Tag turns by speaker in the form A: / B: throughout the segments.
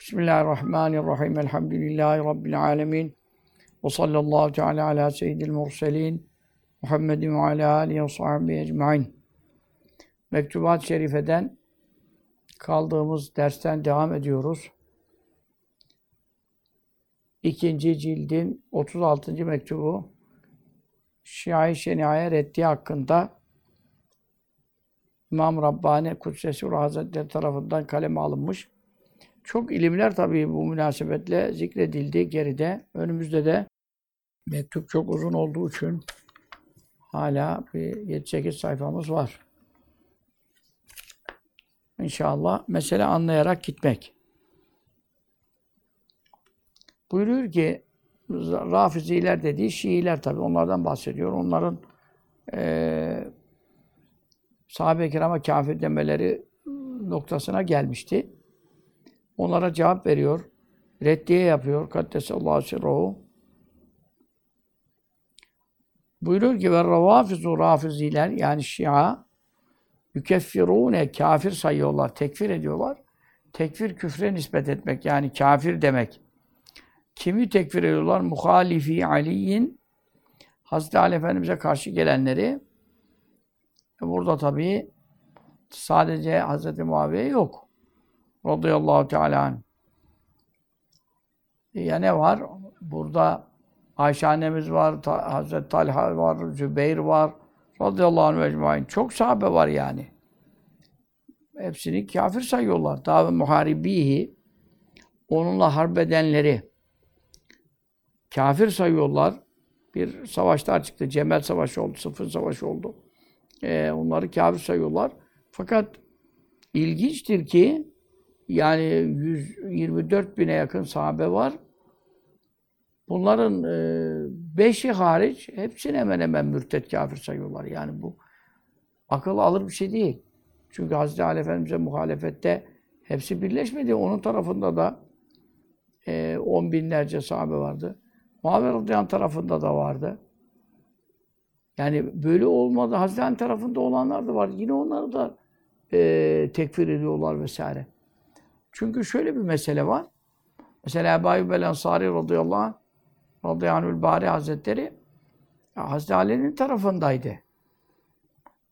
A: Bismillahirrahmanirrahim. Elhamdülillahi Rabbil alemin. Ve sallallahu teala ala seyyidil murselin. Muhammedin ve ala alihi ve sahbihi ecmain. Mektubat-ı Şerife'den kaldığımız dersten devam ediyoruz. İkinci cildin 36. mektubu Şia-i Şenia'ya reddi hakkında İmam Rabbani Kudsesi Hazretleri tarafından kaleme alınmış. Çok ilimler tabii bu münasebetle zikredildi geride. Önümüzde de mektup çok uzun olduğu için hala bir 7-8 sayfamız var. İnşallah mesele anlayarak gitmek. Buyuruyor ki Rafiziler dediği Şiiler tabii onlardan bahsediyor. Onların e, sahabe-i kirama kafir demeleri noktasına gelmişti. Onlara cevap veriyor. Reddiye yapıyor. Kaddesallahu sirruhu. Buyuruyor ki ve ravafizu rafiziler yani şia yükeffirune kafir sayıyorlar, tekfir ediyorlar. Tekfir küfre nispet etmek yani kafir demek. Kimi tekfir ediyorlar? Muhalifi Ali'in Hazreti Ali Efendimiz'e karşı gelenleri e burada tabii sadece Hazreti Muaviye yok. Radıyallahu Teala anh. Ya ne var? Burada Ayşe annemiz var, Ta Hazreti Talha var, Zübeyir var. Radıyallahu anh ecmain. Çok sahabe var yani. Hepsini kafir sayıyorlar. Daha muharibihi onunla harbedenleri kafir sayıyorlar. Bir savaşlar çıktı. Cemel Savaşı oldu, Sıfır Savaşı oldu. Ee, onları kafir sayıyorlar. Fakat ilginçtir ki yani 124 bine yakın sahabe var. Bunların e, beşi hariç hepsini hemen hemen mürtet kafir sayıyorlar. Yani bu akıl alır bir şey değil. Çünkü Hazreti Ali Efendimiz'e muhalefette hepsi birleşmedi. Onun tarafında da e, on binlerce sahabe vardı. Muhabir Radyan tarafında da vardı. Yani böyle olmadı. Hazreti tarafında olanlar da var. Yine onları da e, tekfir ediyorlar vesaire. Çünkü şöyle bir mesele var. Mesela Ebu Ayyub el-Ensari radıyallahu anh radıyallahu bari hazretleri Hazreti Ali'nin tarafındaydı.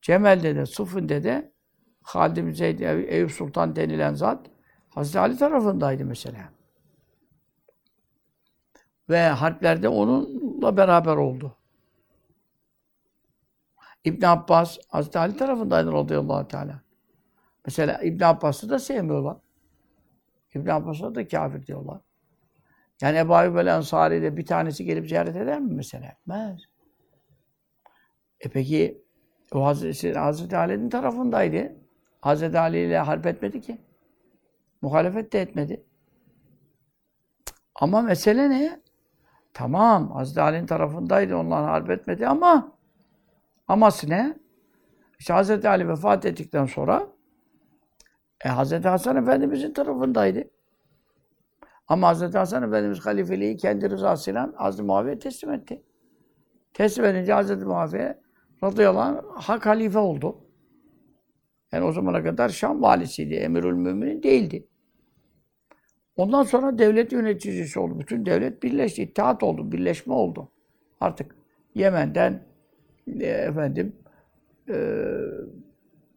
A: Cemel'de de, Sıfın'de de Halid bin Zeyd, Eyüp Sultan denilen zat Hazreti Ali tarafındaydı mesela. Ve harplerde onunla beraber oldu. İbn Abbas Hazreti Ali tarafındaydı radıyallahu teala. Mesela İbn Abbas'ı da sevmiyorlar. İbn Abbas'a da kafir diyorlar. Yani Ebu Ayyub el-Ensari'de bir tanesi gelip ziyaret eder mi mesela? Etmez. E peki o Hazreti, Hazreti Ali'nin tarafındaydı. Hazreti Ali ile harp etmedi ki. Muhalefet de etmedi. Ama mesele ne? Tamam, Hazreti Ali'nin tarafındaydı, ondan harp etmedi ama aması ne? İşte Hazreti Ali vefat ettikten sonra e, Hazreti Hasan Efendimizin tarafındaydı. Ama Hazreti Hasan Efendimiz halifeliği kendi rızasıyla Hazreti Muaviye teslim etti. Teslim edince Hazreti Muaviye radıyallahu anh hak halife oldu. Yani o zamana kadar Şam valisiydi, emirül müminin değildi. Ondan sonra devlet yöneticisi oldu. Bütün devlet birleşti, ittihat oldu, birleşme oldu. Artık Yemen'den e, efendim e,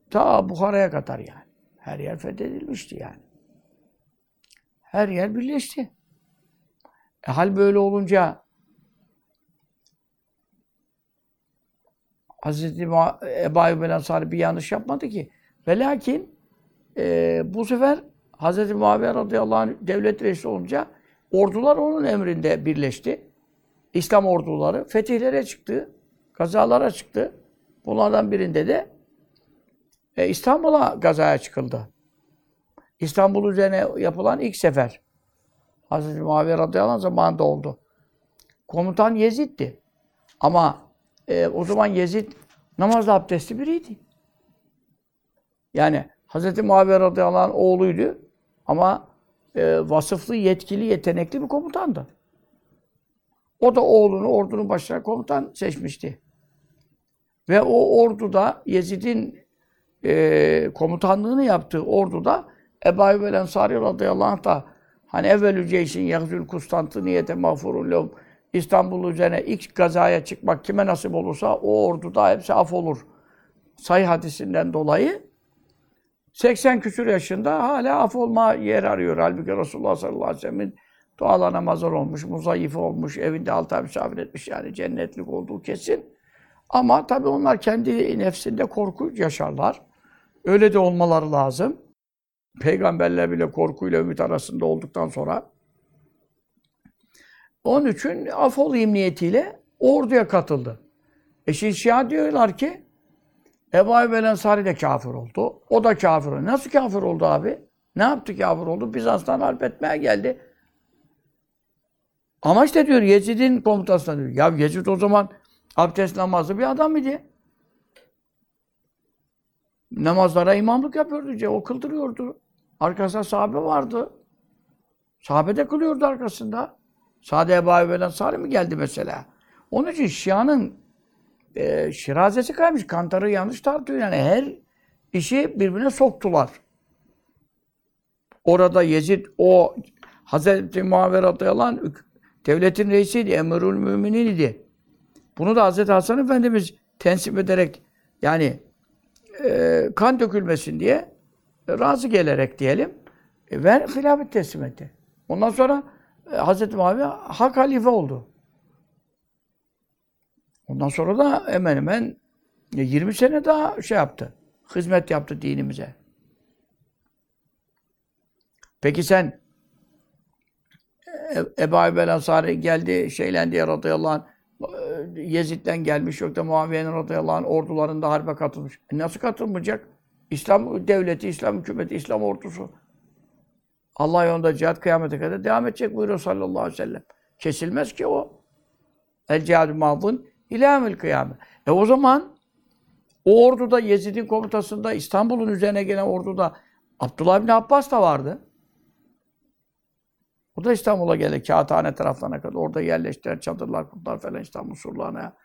A: ta Bukhara'ya kadar yani. Her yer fethedilmişti yani. Her yer birleşti. E, hal böyle olunca Hz. Ebu Ayyub el bir yanlış yapmadı ki. Ve lakin e, bu sefer Hz. Muaviye radıyallahu anh devlet reisi olunca ordular onun emrinde birleşti. İslam orduları fetihlere çıktı. Gazalara çıktı. Bunlardan birinde de e, İstanbul'a gazaya çıkıldı. İstanbul üzerine yapılan ilk sefer. Hazreti Muaviye radıyallahu anh zamanında oldu. Komutan Yezid'di. Ama e, o zaman Yezid namazda abdestli biriydi. Yani Hazreti Muaviye radıyallahu anh oğluydu. Ama e, vasıflı, yetkili, yetenekli bir komutandı. O da oğlunu ordunun başına komutan seçmişti. Ve o orduda Yezid'in e, komutanlığını yaptığı orduda Ebu Ayyub el Ensari radıyallahu anh da Hani evvelü ceyşin yahzül Kustantiniyete mağfurun lehum. İstanbul üzerine ilk gazaya çıkmak kime nasip olursa o orduda hepsi af olur. Sayı hadisinden dolayı 80 küsur yaşında hala af olma yer arıyor. Halbuki Resulullah sallallahu aleyhi ve sellem'in dualarına mazhar olmuş, muzayyife olmuş, evinde altı ay misafir etmiş yani cennetlik olduğu kesin. Ama tabii onlar kendi nefsinde korku yaşarlar. Öyle de olmaları lazım. Peygamberler bile korkuyla ümit arasında olduktan sonra. Onun için af olayım niyetiyle orduya katıldı. E şimdi Şia diyorlar ki Ebu Ayyub el Ensari de kafir oldu. O da kafir oldu. Nasıl kafir oldu abi? Ne yaptı kafir oldu? Bizans'tan harp etmeye geldi. Ama işte diyor Yezid'in komutasına diyor. Ya Yezid o zaman abdest namazı bir adam idi. Namazlara imamlık yapıyordu. O kıldırıyordu. Arkasında sahabe vardı. Sahabe de kılıyordu arkasında. Sade Ebu Ayyub el Ensari mi geldi mesela? Onun için Şia'nın e, şirazesi kaymış. Kantarı yanlış tartıyor. Yani her işi birbirine soktular. Orada Yezid o Hazreti Muaviye radıyallahu devletin reisiydi, emirül müminin idi. Bunu da Hazreti Hasan Efendimiz tensip ederek yani e, kan dökülmesin diye e, razı gelerek diyelim e, ve hilafet teslim etti. Ondan sonra e, Hazreti Muaviye hak halife oldu. Ondan sonra da hemen hemen 20 sene daha şey yaptı. Hizmet yaptı dinimize. Peki sen e, Ebu Ayyub el Ensari geldi, şeylendi ya radıyallahu anh, e, Yezid'den gelmiş, yok da Muaviye'nin radıyallahu anh ordularında harbe katılmış. E nasıl katılmayacak? İslam devleti, İslam hükümeti, İslam ordusu. Allah yolunda cihat kıyamete kadar devam edecek buyuruyor sallallahu aleyhi ve sellem. Kesilmez ki o. El cihad-ı madın İlâmil kıyame. E o zaman o orduda Yezid'in komutasında İstanbul'un üzerine gelen orduda Abdullah bin Abbas da vardı. O da İstanbul'a geldi. Kağıthane taraflarına kadar. Orada yerleştiler. Çadırlar, kurtlar falan İstanbul surlarına.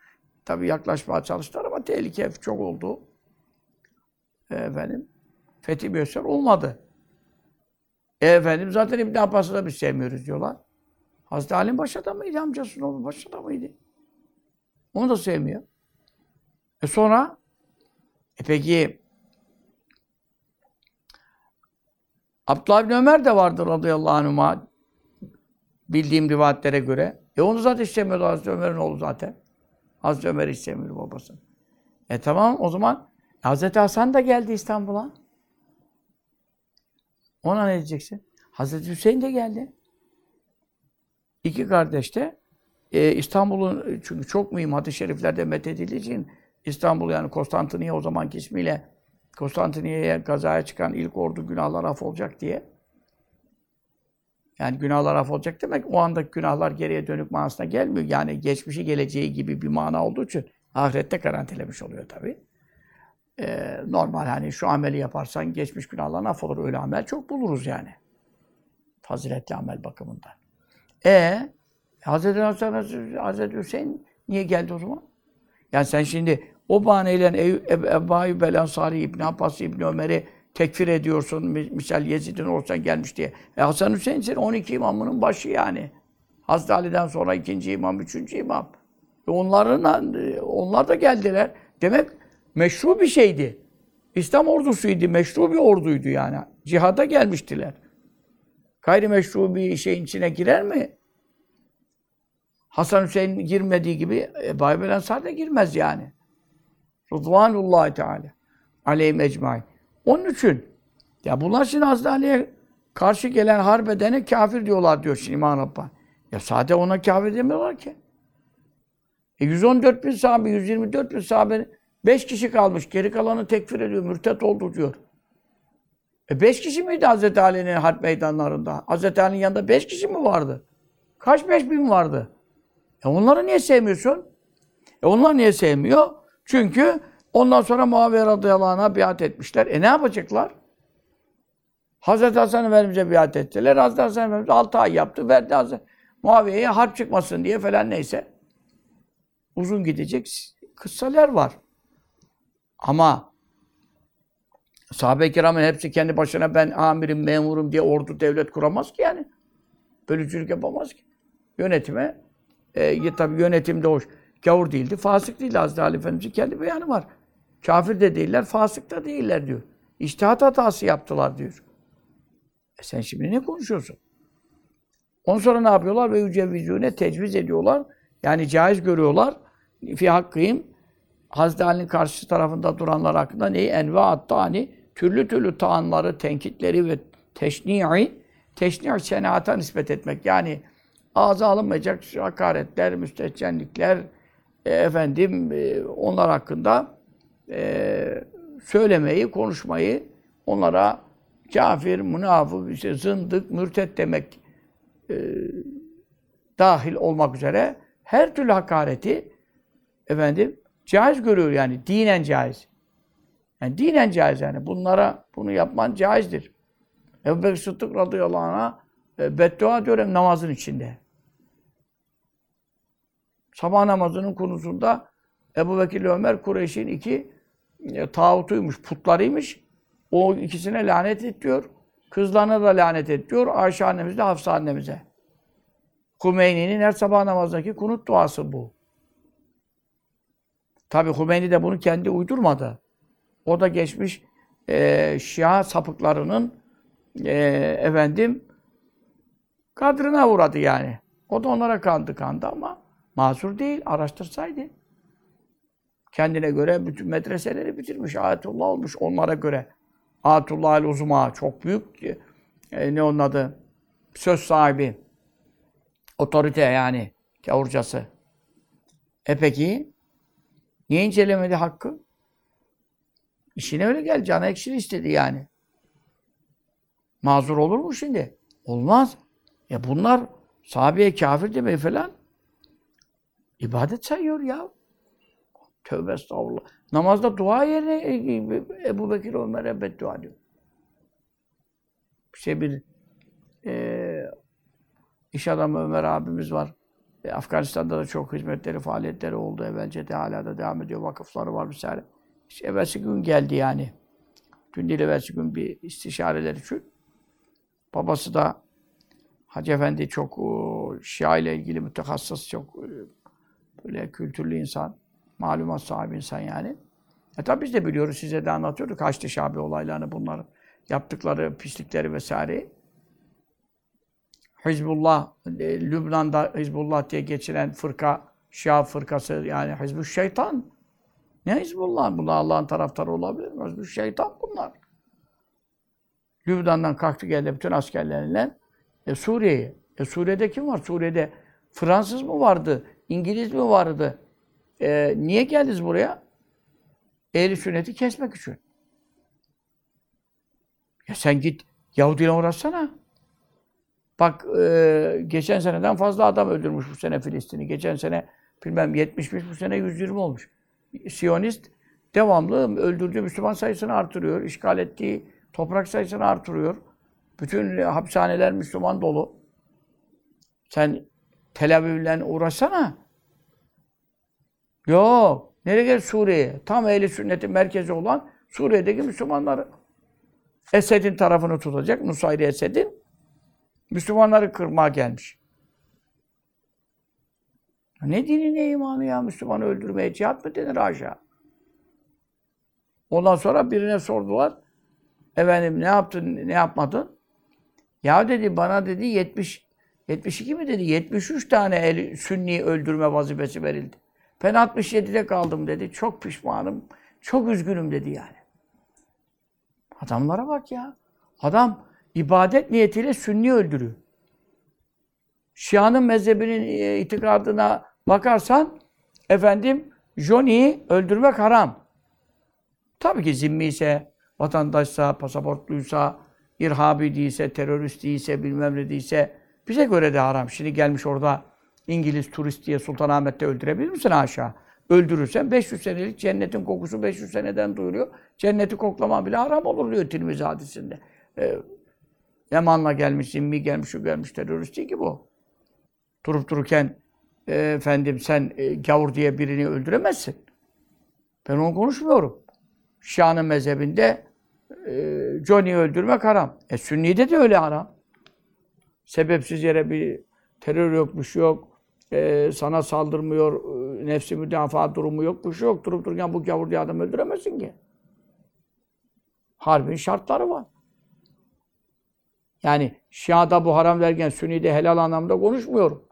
A: Tabi yaklaşmaya çalıştılar ama tehlike çok oldu. E, efendim. Fethi Müyesser olmadı. E efendim zaten İbn Abbas'ı da biz sevmiyoruz diyorlar. Hazreti Ali'nin baş adamıydı. Amcasının oğlu baş adamıydı. Onu da sevmiyor. E sonra e peki Abdullah bin Ömer de vardı radıyallahu anhuma bildiğim rivayetlere göre. E onu zaten istemiyordu Hazreti Ömer'in oğlu zaten. Hazreti Ömer istemiyor babası. E tamam o zaman Hazreti Hasan da geldi İstanbul'a. Ona ne diyeceksin? Hazreti Hüseyin de geldi. İki kardeş de e, İstanbul'un çünkü çok mühim hadis-i şeriflerde methedildiği için İstanbul yani Konstantiniye o zamanki ismiyle Konstantiniye'ye gazaya çıkan ilk ordu günahlar af olacak diye. Yani günahlar af olacak demek o andaki günahlar geriye dönük manasına gelmiyor. Yani geçmişi geleceği gibi bir mana olduğu için ahirette garantilemiş oluyor tabi. Ee, normal hani şu ameli yaparsan geçmiş günahlar af olur. Öyle amel çok buluruz yani. Faziletli amel bakımından. E Hazreti Hasan, Hazreti Hüseyin niye geldi o zaman? Yani sen şimdi o bahaneyle Ebu Ayyub el Ensari, İbn Abbas, İbn Ömer'i tekfir ediyorsun. Misal Yezid'in olsan gelmiş diye. E Hasan Hüseyin senin 12 imamının başı yani. Hazreti Ali'den sonra ikinci imam, üçüncü imam. E onların, onlar da geldiler. Demek meşru bir şeydi. İslam ordusuydu, meşru bir orduydu yani. Cihada gelmiştiler. Gayrimeşru bir şeyin içine girer mi? Hasan Hüseyin girmediği gibi Ebu Ensar da girmez yani. Rıdvanullahi Teala. Aleyhim ecmain. Onun için ya bunlar şimdi Hazreti Ali'ye karşı gelen harbedene kafir diyorlar diyor şimdi İmam Rabbani. Ya sade ona kafir demiyorlar ki. E 114 bin sahabe, 124 bin sahabe 5 kişi kalmış. Geri kalanı tekfir ediyor. Mürtet oldu diyor. E 5 kişi miydi Hazreti Ali'nin harp meydanlarında? Hazreti Ali'nin yanında 5 kişi mi vardı? Kaç 5 bin vardı? E onları niye sevmiyorsun? E onlar niye sevmiyor? Çünkü ondan sonra Muaviye radıyallahu anh'a biat etmişler. E ne yapacaklar? Hazreti Hasan Efendimiz'e biat ettiler. Hazreti Hasan Efendimiz 6 ay yaptı. Verdi Hazreti Muaviye'ye harp çıkmasın diye falan neyse. Uzun gidecek kıssalar var. Ama sahabe-i kiramın hepsi kendi başına ben amirim, memurum diye ordu devlet kuramaz ki yani. Bölücülük yapamaz ki. Yönetime, e, tabi yönetimde o gavur değildi, fasık değildi. Hazreti Ali Efendimiz'in kendi beyanı var. Kafir de değiller, fasık da değiller diyor. İçtihat hatası yaptılar diyor. E sen şimdi ne konuşuyorsun? Ondan sonra ne yapıyorlar? Ve yücevvizûne tecviz ediyorlar. Yani caiz görüyorlar. Fi hakkıyım. Hazreti Ali'nin karşı tarafında duranlar hakkında neyi? Enva hani türlü türlü taanları, tenkitleri ve teşni'i teşni' senaata nispet etmek. Yani ağza alınmayacak hakaretler, müstehcenlikler, e, efendim e, onlar hakkında e, söylemeyi, konuşmayı, onlara kafir, münafık, işte zındık, mürtet demek e, dahil olmak üzere her türlü hakareti efendim caiz görüyor yani dinen caiz. Yani dinen caiz yani. Bunlara bunu yapman caizdir. Ebu Bekir Sıddık radıyallahu anh'a e, beddua diyor hem namazın içinde. Sabah namazının konusunda Ebu Bekir Ömer Kureyş'in iki e, tağutuymuş, putlarıymış. O ikisine lanet et. Kızlarına da lanet et diyor. Ayşe annemize, Hafsa annemize. Hümeyni'nin her sabah namazındaki kunut duası bu. Tabi Hümeyni de bunu kendi uydurmadı. O da geçmiş e, Şia sapıklarının e, efendim kadrına uğradı yani. O da onlara kandı kandı ama mazur değil. Araştırsaydı. Kendine göre bütün medreseleri bitirmiş. Ayetullah olmuş onlara göre. Ayetullah el-Uzma çok büyük e, ne onun adı? Söz sahibi. Otorite yani. Gavurcası. E peki niye incelemedi hakkı? İşine öyle gel. Canı ekşili istedi yani. Mazur olur mu şimdi? Olmaz. Ya bunlar sahabeye kafir demeyi falan ibadet sayıyor ya. Tövbe estağfurullah. Namazda dua yerine e, e, Ebu Bekir Ömer'e beddua diyor. İşte bir e, iş adamı Ömer abimiz var. E, Afganistan'da da çok hizmetleri, faaliyetleri oldu. Evvelce de hala da devam ediyor. Vakıfları var vesaire. İşte evvelsi gün geldi yani. Dün değil evvelsi gün bir istişareler için. Babası da Hacı Efendi çok o, Şia ile ilgili mütehassıs, çok e, böyle kültürlü insan. Malumat sahibi insan yani. E tabi biz de biliyoruz, size de anlatıyorduk Haçlı Şabi olaylarını, bunların yaptıkları pislikleri vesaire. Hizbullah, e, Lübnan'da Hizbullah diye geçiren fırka, Şia fırkası yani Hizbü Şeytan. Ne Hizbullah? Bunlar Allah'ın taraftarı olabilir mi? Hizbü Şeytan bunlar. Lübnan'dan kalktı geldi bütün askerleriyle e, Suriye'ye. E, Suriye'de kim var? Suriye'de Fransız mı vardı? İngiliz mi vardı? E, niye geldiniz buraya? Ehli sünneti kesmek için. Ya sen git Yahudi'yle uğraşsana. Bak e, geçen seneden fazla adam öldürmüş bu sene Filistin'i. Geçen sene bilmem 70'miş bu sene 120 olmuş. Siyonist devamlı öldürdüğü Müslüman sayısını artırıyor. işgal ettiği toprak sayısını artırıyor. Bütün hapishaneler Müslüman dolu. Sen Tel Aviv'le uğraşsana. Yok. Nereye gel Suriye'ye? Tam ehli sünnetin merkezi olan Suriye'deki Müslümanları. Esed'in tarafını tutacak. Nusayri Esed'in. Müslümanları kırmaya gelmiş. Ne dini ne imanı ya Müslümanı öldürmeye cihat mı denir aşağı? Ondan sonra birine sordular. Efendim ne yaptın, ne yapmadın? Ya dedi bana dedi 70 72 mi dedi? 73 tane el, sünni öldürme vazifesi verildi. Ben 67'de kaldım dedi. Çok pişmanım. Çok üzgünüm dedi yani. Adamlara bak ya. Adam ibadet niyetiyle sünni öldürüyor. Şia'nın mezhebinin e, itikadına bakarsan efendim Johnny'yi öldürmek haram. Tabii ki zimmi ise, vatandaşsa, pasaportluysa, irhabi değilse, terörist değilse, bilmem ne değilse bize göre de haram. Şimdi gelmiş orada İngiliz turist diye Sultanahmet'te öldürebilir misin aşağı? Öldürürsen 500 senelik cennetin kokusu 500 seneden duyuluyor. Cenneti koklaman bile haram olur diyor Tirmizi hadisinde. Ee, Yaman'la gelmiş, zimmi gelmiş, şu gelmiş, terörist değil ki bu. Durup dururken e, efendim sen e, gavur diye birini öldüremezsin. Ben onu konuşmuyorum. Şia'nın mezhebinde e, Johnny'yi öldürmek haram. E Sünni'de de öyle haram. sebepsiz yere bir terör yok, bir şey yok. Ee, sana saldırmıyor, e, nefsi müdafaa durumu yok, bir şey yok. Durup dururken bu gavur diye adam öldüremezsin ki. Harbin şartları var. Yani Şia'da bu haram derken Sünni'de helal anlamda konuşmuyorum.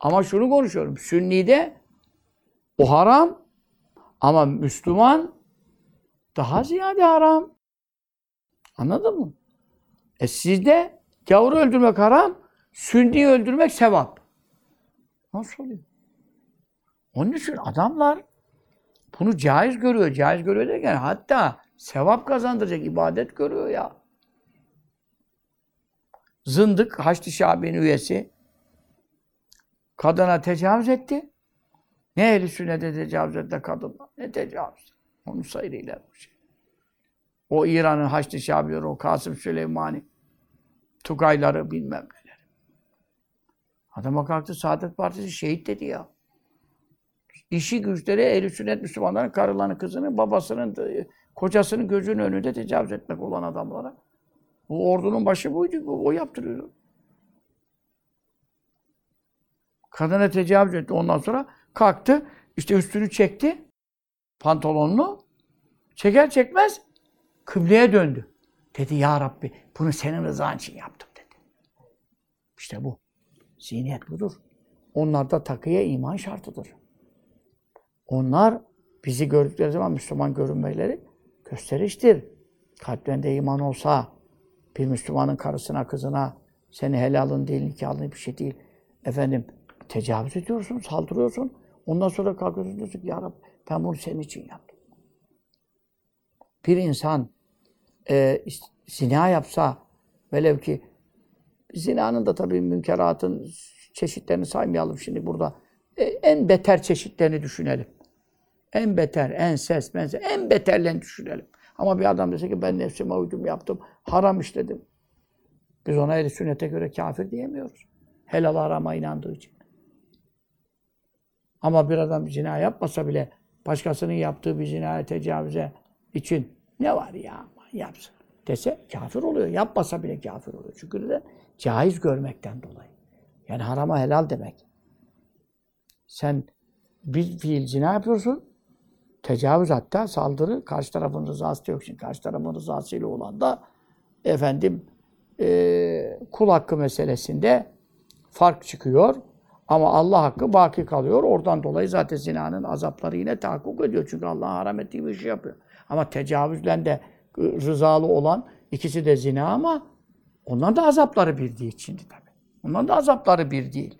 A: Ama şunu konuşuyorum. Sünni'de o haram ama Müslüman daha ziyade haram. Anladın mı? E sizde gavuru öldürmek haram, Sünni'yi öldürmek sevap. Nasıl oluyor? Onun için adamlar bunu caiz görüyor. Caiz görüyor derken hatta sevap kazandıracak ibadet görüyor ya. Zındık, Haçlı Şabi'nin üyesi kadına tecavüz etti. Ne ehli sünnete tecavüz etti kadınla? Ne tecavüz? Onun sayırıyla bu şey. O İran'ın Haçlı Şabi'leri, o Kasım Süleymani, Tugayları bilmem neler. Adama kalktı Saadet Partisi şehit dedi ya. İşi güçleri ehli sünnet Müslümanların karılarını, kızını, babasının, kocasının gözünün önünde tecavüz etmek olan adamlara. Bu ordunun başı buydu. O yaptırıyordu. Kadına tecavüz etti. Ondan sonra kalktı. işte üstünü çekti. Pantolonunu. Çeker çekmez kıbleye döndü. Dedi ya Rabbi bunu senin rızan için yaptım dedi. İşte bu. Zihniyet budur. Onlarda takıya iman şartıdır. Onlar bizi gördükleri zaman Müslüman görünmeleri gösteriştir. Kalplerinde iman olsa bir Müslümanın karısına, kızına seni helalın değil, nikahın bir şey değil. Efendim tecavüz ediyorsun, saldırıyorsun. Ondan sonra kalkıyorsun diyorsun ki ya Rabbi ben bunu senin için yaptım. Bir insan e, zina yapsa velev ki zinanın da tabii münkeratın çeşitlerini saymayalım şimdi burada. E, en beter çeşitlerini düşünelim. En beter, en ses, benzer, en beterlerini düşünelim. Ama bir adam dese ki ben nefsime uydum yaptım, haram işledim. Biz ona eli sünnete göre kafir diyemiyoruz. Helal harama inandığı için. Ama bir adam zina yapmasa bile başkasının yaptığı bir zinaya tecavüze için ne var ya yapsın dese kafir oluyor. Yapmasa bile kafir oluyor. Çünkü de caiz görmekten dolayı. Yani harama helal demek. Sen bir fiil zina yapıyorsun, tecavüz hatta saldırı karşı tarafın rızası yok. Şimdi karşı tarafın rızasıyla olan da efendim e, kul hakkı meselesinde fark çıkıyor. Ama Allah hakkı baki kalıyor. Oradan dolayı zaten zinanın azapları yine tahakkuk ediyor. Çünkü Allah'ın haram ettiği bir şey yapıyor. Ama tecavüzle de rızalı olan ikisi de zina ama onların da azapları bir değil şimdi tabii. Onların da azapları bir değil.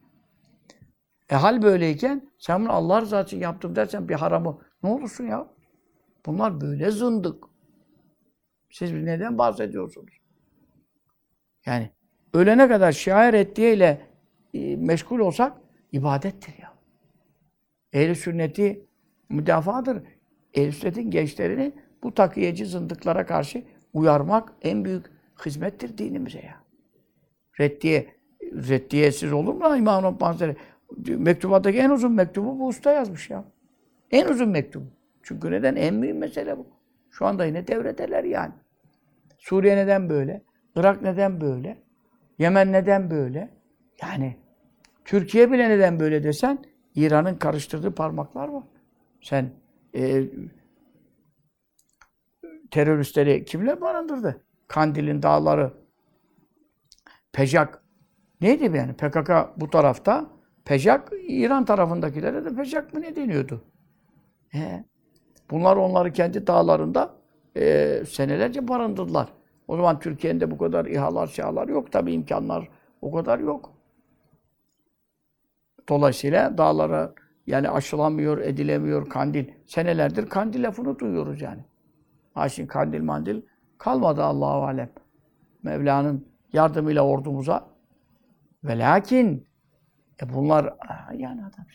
A: E hal böyleyken sen bunu Allah rızası için yaptım dersen bir haramı ne olursun ya? Bunlar böyle zındık. Siz neden bahsediyorsunuz? Yani ölene kadar şair ettiğiyle e, meşgul olsak ibadettir ya. Ehl-i sünneti müdafadır. Ehl-i sünnetin gençlerini bu takiyeci zındıklara karşı uyarmak en büyük hizmettir dinimize ya. Reddiye, reddiyesiz olur mu İmam Rabbani Mektubattaki en uzun mektubu bu usta yazmış ya. En uzun mektubu. Çünkü neden? En mühim mesele bu. Şu anda yine devredeler yani. Suriye neden böyle? Irak neden böyle? Yemen neden böyle? Yani Türkiye bile neden böyle desen İran'ın karıştırdığı parmaklar var. Sen e, teröristleri kimler barındırdı? Kandil'in dağları, Pejak neydi yani? PKK bu tarafta, Pejak İran tarafındakilere de Pejak mı ne deniyordu? He. Bunlar onları kendi dağlarında e, senelerce barındırdılar. O zaman Türkiye'nin de bu kadar İHA'lar, SİHA'lar yok tabii imkanlar o kadar yok. Dolayısıyla dağlara yani aşılamıyor, edilemiyor kandil. Senelerdir kandil lafını duyuyoruz yani. Ha kandil mandil kalmadı Allahu alem. Mevla'nın yardımıyla ordumuza. Ve lakin e bunlar yani adam.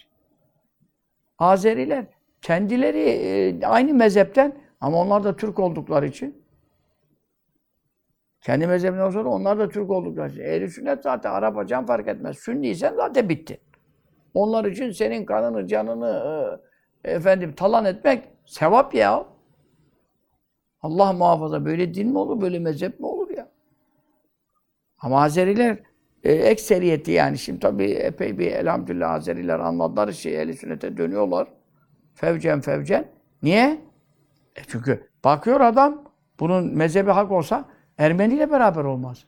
A: Azeriler kendileri e, aynı mezhepten ama onlar da Türk oldukları için kendi mezhebinden sonra onlar da Türk oldukları için. Ehl-i sünnet zaten Arap can fark etmez. Sünniysen zaten bitti. Onlar için senin kanını, canını e, efendim talan etmek sevap ya. Allah muhafaza böyle din mi olur, böyle mezhep mi olur ya? Ama Azeriler e, ekseriyeti yani şimdi tabii epey bir elhamdülillah Azeriler anladılar şey eli sünnete dönüyorlar. Fevcen fevcen. Niye? E çünkü bakıyor adam bunun mezhebi hak olsa Ermeni ile beraber olmaz.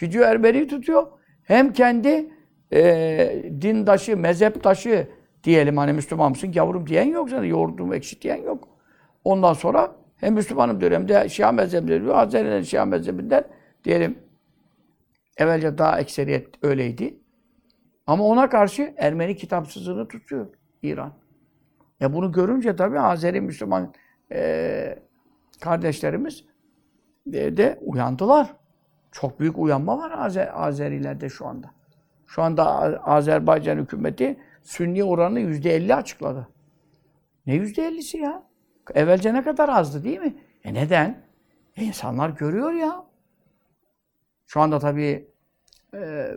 A: Gidiyor Ermeni'yi tutuyor. Hem kendi e, dindaşı, mezheptaşı diyelim hani Müslüman mısın yavrum diyen yok zaten. Yoğurdum ekşi diyen yok. Ondan sonra hem Müslümanım diyor hem de Şia mezhebinden diyor. Azerilerin Şia mezhebinden diyelim evvelce daha ekseriyet öyleydi. Ama ona karşı Ermeni kitapsızlığını tutuyor İran. E bunu görünce tabii Azeri Müslüman e, kardeşlerimiz de, de uyandılar. Çok büyük uyanma var Azer, Azerilerde şu anda. Şu anda Azerbaycan hükümeti Sünni oranını yüzde elli açıkladı. Ne yüzde ellisi ya? Evvelce ne kadar azdı değil mi? E neden? E insanlar görüyor ya. Şu anda tabii e,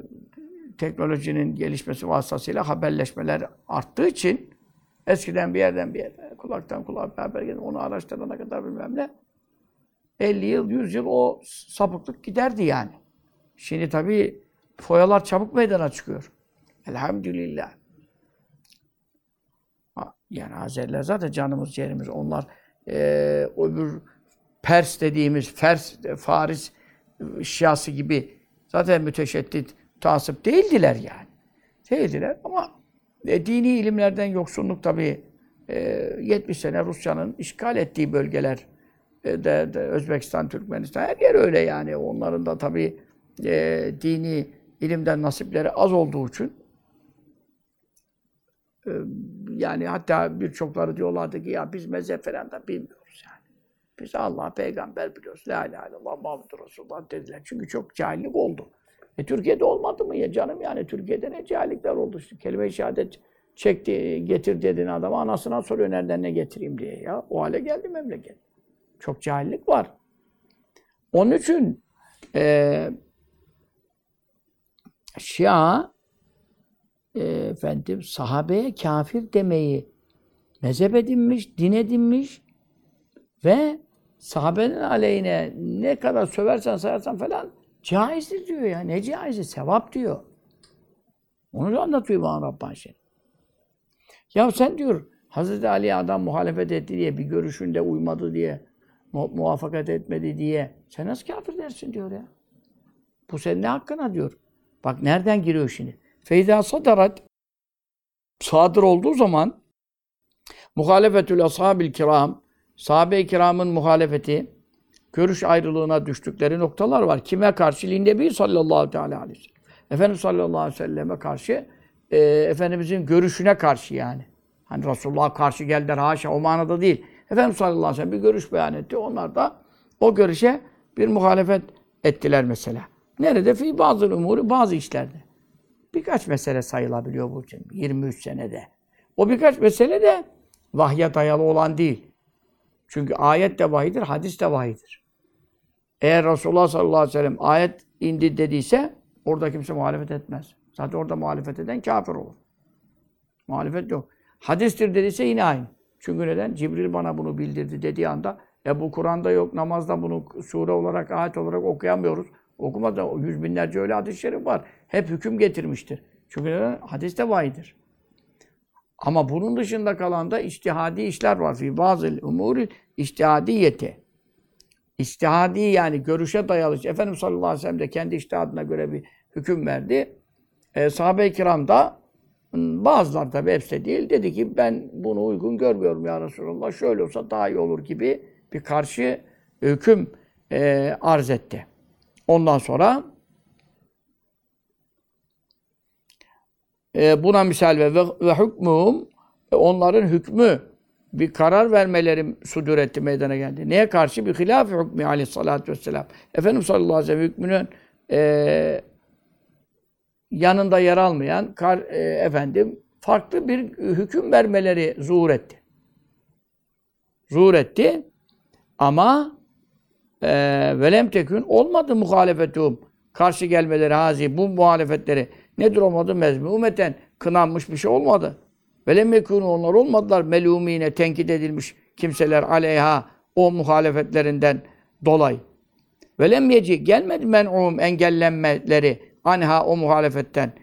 A: teknolojinin gelişmesi vasıtasıyla haberleşmeler arttığı için eskiden bir yerden bir yere, kulaktan kulağa haber geldi, onu araştırana kadar bilmem ne. 50 yıl, 100 yıl o sapıklık giderdi yani. Şimdi tabii foyalar çabuk meydana çıkıyor. Elhamdülillah. Yani Azeriler zaten canımız, ciğerimiz. Onlar e, öbür Pers dediğimiz, Fers, Faris Şiası gibi zaten müteşeddit, tasip değildiler yani. Değildiler ama e, dini ilimlerden yoksunluk tabii e, 70 sene Rusya'nın işgal ettiği bölgeler e, de, de Özbekistan, Türkmenistan her yer öyle yani. Onların da tabii e, dini ilimden nasipleri az olduğu için e, yani hatta birçokları diyorlardı ki ya biz mezhep falan da bilmiyoruz yani. Biz Allah peygamber biliyoruz. La ilahe illallah Muhammedur Resulullah dediler. Çünkü çok cahillik oldu. E Türkiye'de olmadı mı ya canım yani Türkiye'de ne cahillikler oldu işte. Kelime-i şehadet çekti, getir dedin adama anasına soruyor nereden ne getireyim diye ya. O hale geldi memleket. Çok cahillik var. Onun için e, Şia e, efendim sahabeye kafir demeyi mezhep edinmiş, din edinmiş ve sahabenin aleyhine ne kadar söversen sayarsan falan caizdir diyor ya. Ne caizi? Sevap diyor. Onu da anlatıyor bana Rabbani Şerif. Ya sen diyor Hazreti Ali'ye adam muhalefet etti diye, bir görüşünde uymadı diye, mu muvaffakat etmedi diye sen nasıl kafir dersin diyor ya. Bu senin ne hakkına diyor. Bak nereden giriyor şimdi. Feyda sadarat sadır olduğu zaman muhalefetül ashabil kiram sahabe-i kiramın muhalefeti görüş ayrılığına düştükleri noktalar var. Kime karşı? Linnebi sallallahu teala aleyhi ve sellem. Efendimiz sallallahu aleyhi ve selleme karşı e, Efendimizin görüşüne karşı yani. Hani Resulullah'a karşı geldiler haşa o manada değil. Efendimiz sallallahu aleyhi ve sellem bir görüş beyan etti. Onlar da o görüşe bir muhalefet ettiler mesela. Nerede? Fi bazı umuru, bazı işlerde. Birkaç mesele sayılabiliyor bu için. 23 senede. O birkaç mesele de vahye dayalı olan değil. Çünkü ayet de vahidir, hadis de vahidir. Eğer Resulullah sallallahu aleyhi ve sellem ayet indi dediyse orada kimse muhalefet etmez. Zaten orada muhalefet eden kafir olur. Muhalefet yok. Hadistir dediyse yine aynı. Çünkü neden? Cibril bana bunu bildirdi dediği anda e bu Kur'an'da yok, namazda bunu sure olarak, ayet olarak okuyamıyoruz. Okumada yüz binlerce öyle hadis-i şerif var. Hep hüküm getirmiştir. Çünkü neden? Hadis vahidir. Ama bunun dışında kalan da içtihadi işler var. Fi bazı umuri içtihadiyeti. İçtihadi yani görüşe dayalı. Efendimiz sallallahu aleyhi ve sellem de kendi içtihadına göre bir hüküm verdi. E, sahabe-i kiram da bazılar tabi hepsi de değil. Dedi ki ben bunu uygun görmüyorum ya Resulallah. Şöyle olsa daha iyi olur gibi bir karşı hüküm e, arz etti. Ondan sonra e, buna misal ve ve hükmüm e, onların hükmü bir karar vermeleri sudur etti meydana geldi. Neye karşı? Bir hilaf hükmü aleyhissalatü vesselam. Efendimiz sallallahu aleyhi ve sellem hükmünün e, yanında yer almayan kar, e, efendim farklı bir hüküm vermeleri zuhur etti. Zuhur etti ama e, velem tekün olmadı muhalefetum karşı gelmeleri hazi bu muhalefetleri nedir olmadı mezmumeten kınanmış bir şey olmadı. Velem yekûnû onlar olmadılar melûmîne tenkit edilmiş kimseler aleyha o muhalefetlerinden dolayı. Velem yeci gelmedi men'um engellenmeleri anha o muhalefetten.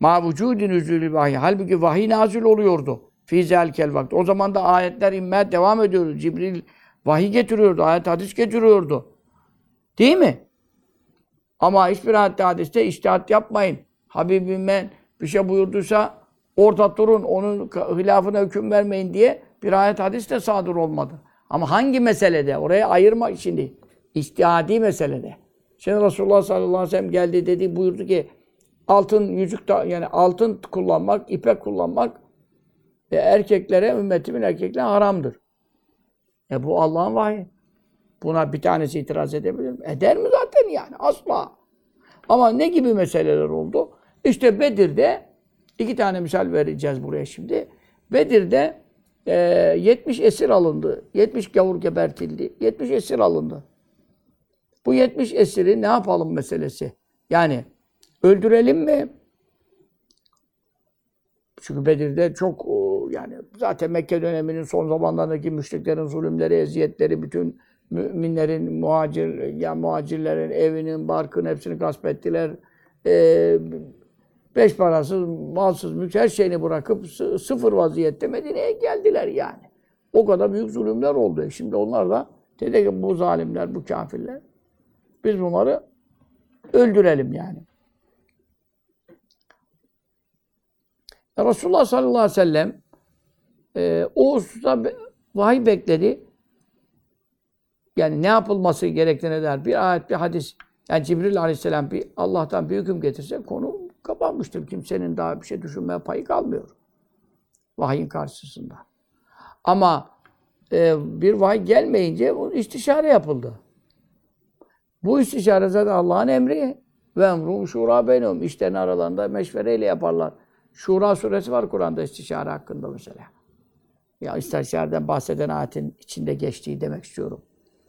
A: Ma vücudin üzülü vahiy. Halbuki vahiy nazil oluyordu. Fî zelkel vakti. O zaman da ayetler inmeye devam ediyordu. Cibril vahiy getiriyordu. Ayet hadis getiriyordu. Değil mi? Ama hiçbir ayette hadiste iştihat yapmayın. Habibim ben bir şey buyurduysa orada durun. Onun hilafına hüküm vermeyin diye bir ayet hadis de sadır olmadı. Ama hangi meselede? Oraya ayırma şimdi. İstihadi meselede. Şimdi Resulullah sallallahu aleyhi ve sellem geldi dedi buyurdu ki altın yüzük da yani altın kullanmak, ipek kullanmak e, erkeklere, ümmetimin erkeklerine haramdır. E bu Allah'ın vahyi. Buna bir tanesi itiraz edebilir mi? Eder mi zaten yani? Asla. Ama ne gibi meseleler oldu? İşte Bedir'de iki tane misal vereceğiz buraya şimdi. Bedir'de e, 70 esir alındı. 70 gavur gebertildi. 70 esir alındı. Bu 70 esiri ne yapalım meselesi. Yani öldürelim mi? Çünkü Bedir'de çok yani zaten Mekke döneminin son zamanlarındaki müşriklerin zulümleri, eziyetleri, bütün müminlerin, muhacir, ya muhacirlerin evinin, barkın hepsini gasp ettiler. Ee, beş parasız, malsız, mülk her şeyini bırakıp sıfır vaziyette Medine'ye geldiler yani. O kadar büyük zulümler oldu. E şimdi onlar da dedi ki bu zalimler, bu kafirler biz bunları öldürelim yani. Resulullah sallallahu aleyhi ve sellem e, o hususta vahiy bekledi. Yani ne yapılması gerektiğine der. Bir ayet, bir hadis. Yani Cibril aleyhisselam bir Allah'tan bir hüküm getirse konu kapanmıştır. Kimsenin daha bir şey düşünmeye payı kalmıyor. Vahyin karşısında. Ama e, bir vahiy gelmeyince bu istişare yapıldı. Bu istişare zaten Allah'ın emri. Ve emrum şura beynum. İşlerin aralarında meşvereyle yaparlar. Şura suresi var Kur'an'da istişare hakkında mesela. Ya istişareden bahseden ayetin içinde geçtiği demek istiyorum.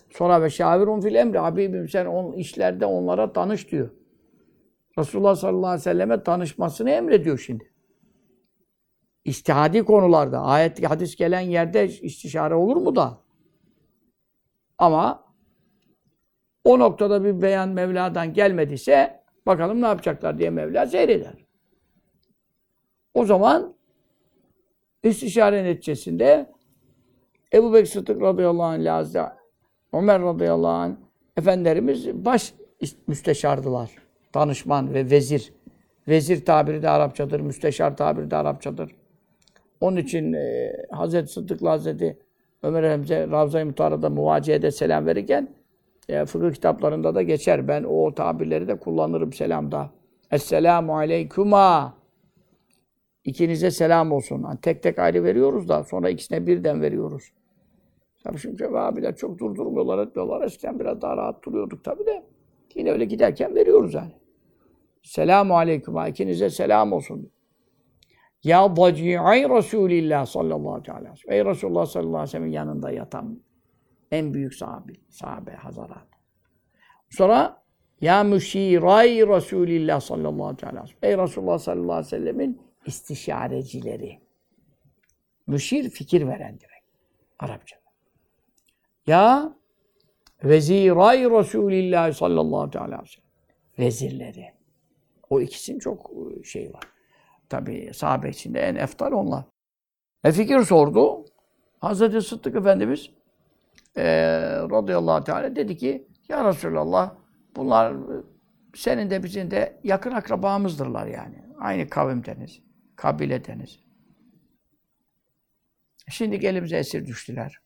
A: Sonra ve şavirun fil emri. Habibim sen on işlerde onlara danış diyor. Resulullah sallallahu aleyhi ve selleme danışmasını emrediyor şimdi. İstihadi konularda, ayet, hadis gelen yerde istişare olur mu da? Ama o noktada bir beyan Mevla'dan gelmediyse bakalım ne yapacaklar diye Mevla seyreder. O zaman istişare neticesinde Ebu Bekir Sıddık radıyallahu anh Ömer radıyallahu anh efendilerimiz baş müsteşardılar. Danışman ve vezir. Vezir tabiri de Arapçadır, müsteşar tabiri de Arapçadır. Onun için e, Hazreti Sıddık'la Hazreti Ömer Hamze Ravza-i Mutara'da muvaciyede selam verirken e, fıkıh kitaplarında da geçer. Ben o tabirleri de kullanırım selamda. Esselamu aleykuma. İkinize selam olsun. Yani tek tek ayrı veriyoruz da sonra ikisine birden veriyoruz. Tabii şimdi abiler çok durdurmuyorlar, etmiyorlar. Eskiden biraz daha rahat duruyorduk tabii de. Yine öyle giderken veriyoruz yani. Selamu aleyküm. İkinize selam olsun. Ya daci'i Resulillah sallallahu aleyhi ve sellem. Ey Resulullah sallallahu aleyhi ve sellem'in yanında yatan en büyük sahabe, sahabe, hazarat. Sonra ya müşiray Resulillah sallallahu aleyhi ve sellem. Ey Resulullah sallallahu aleyhi ve sellemin istişarecileri. Müşir fikir veren demek. Arapçada. Ya veziray Resulillah sallallahu aleyhi ve sellem. Vezirleri. O ikisinin çok şey var. Tabi sahabe içinde en eftal onlar. E fikir sordu. Hazreti Sıddık Efendimiz e, radıyallahu teala dedi ki Ya Resulallah bunlar senin de bizim de yakın akrabamızdırlar yani. Aynı kavimdeniz, kabiledeniz. Şimdi elimize esir düştüler.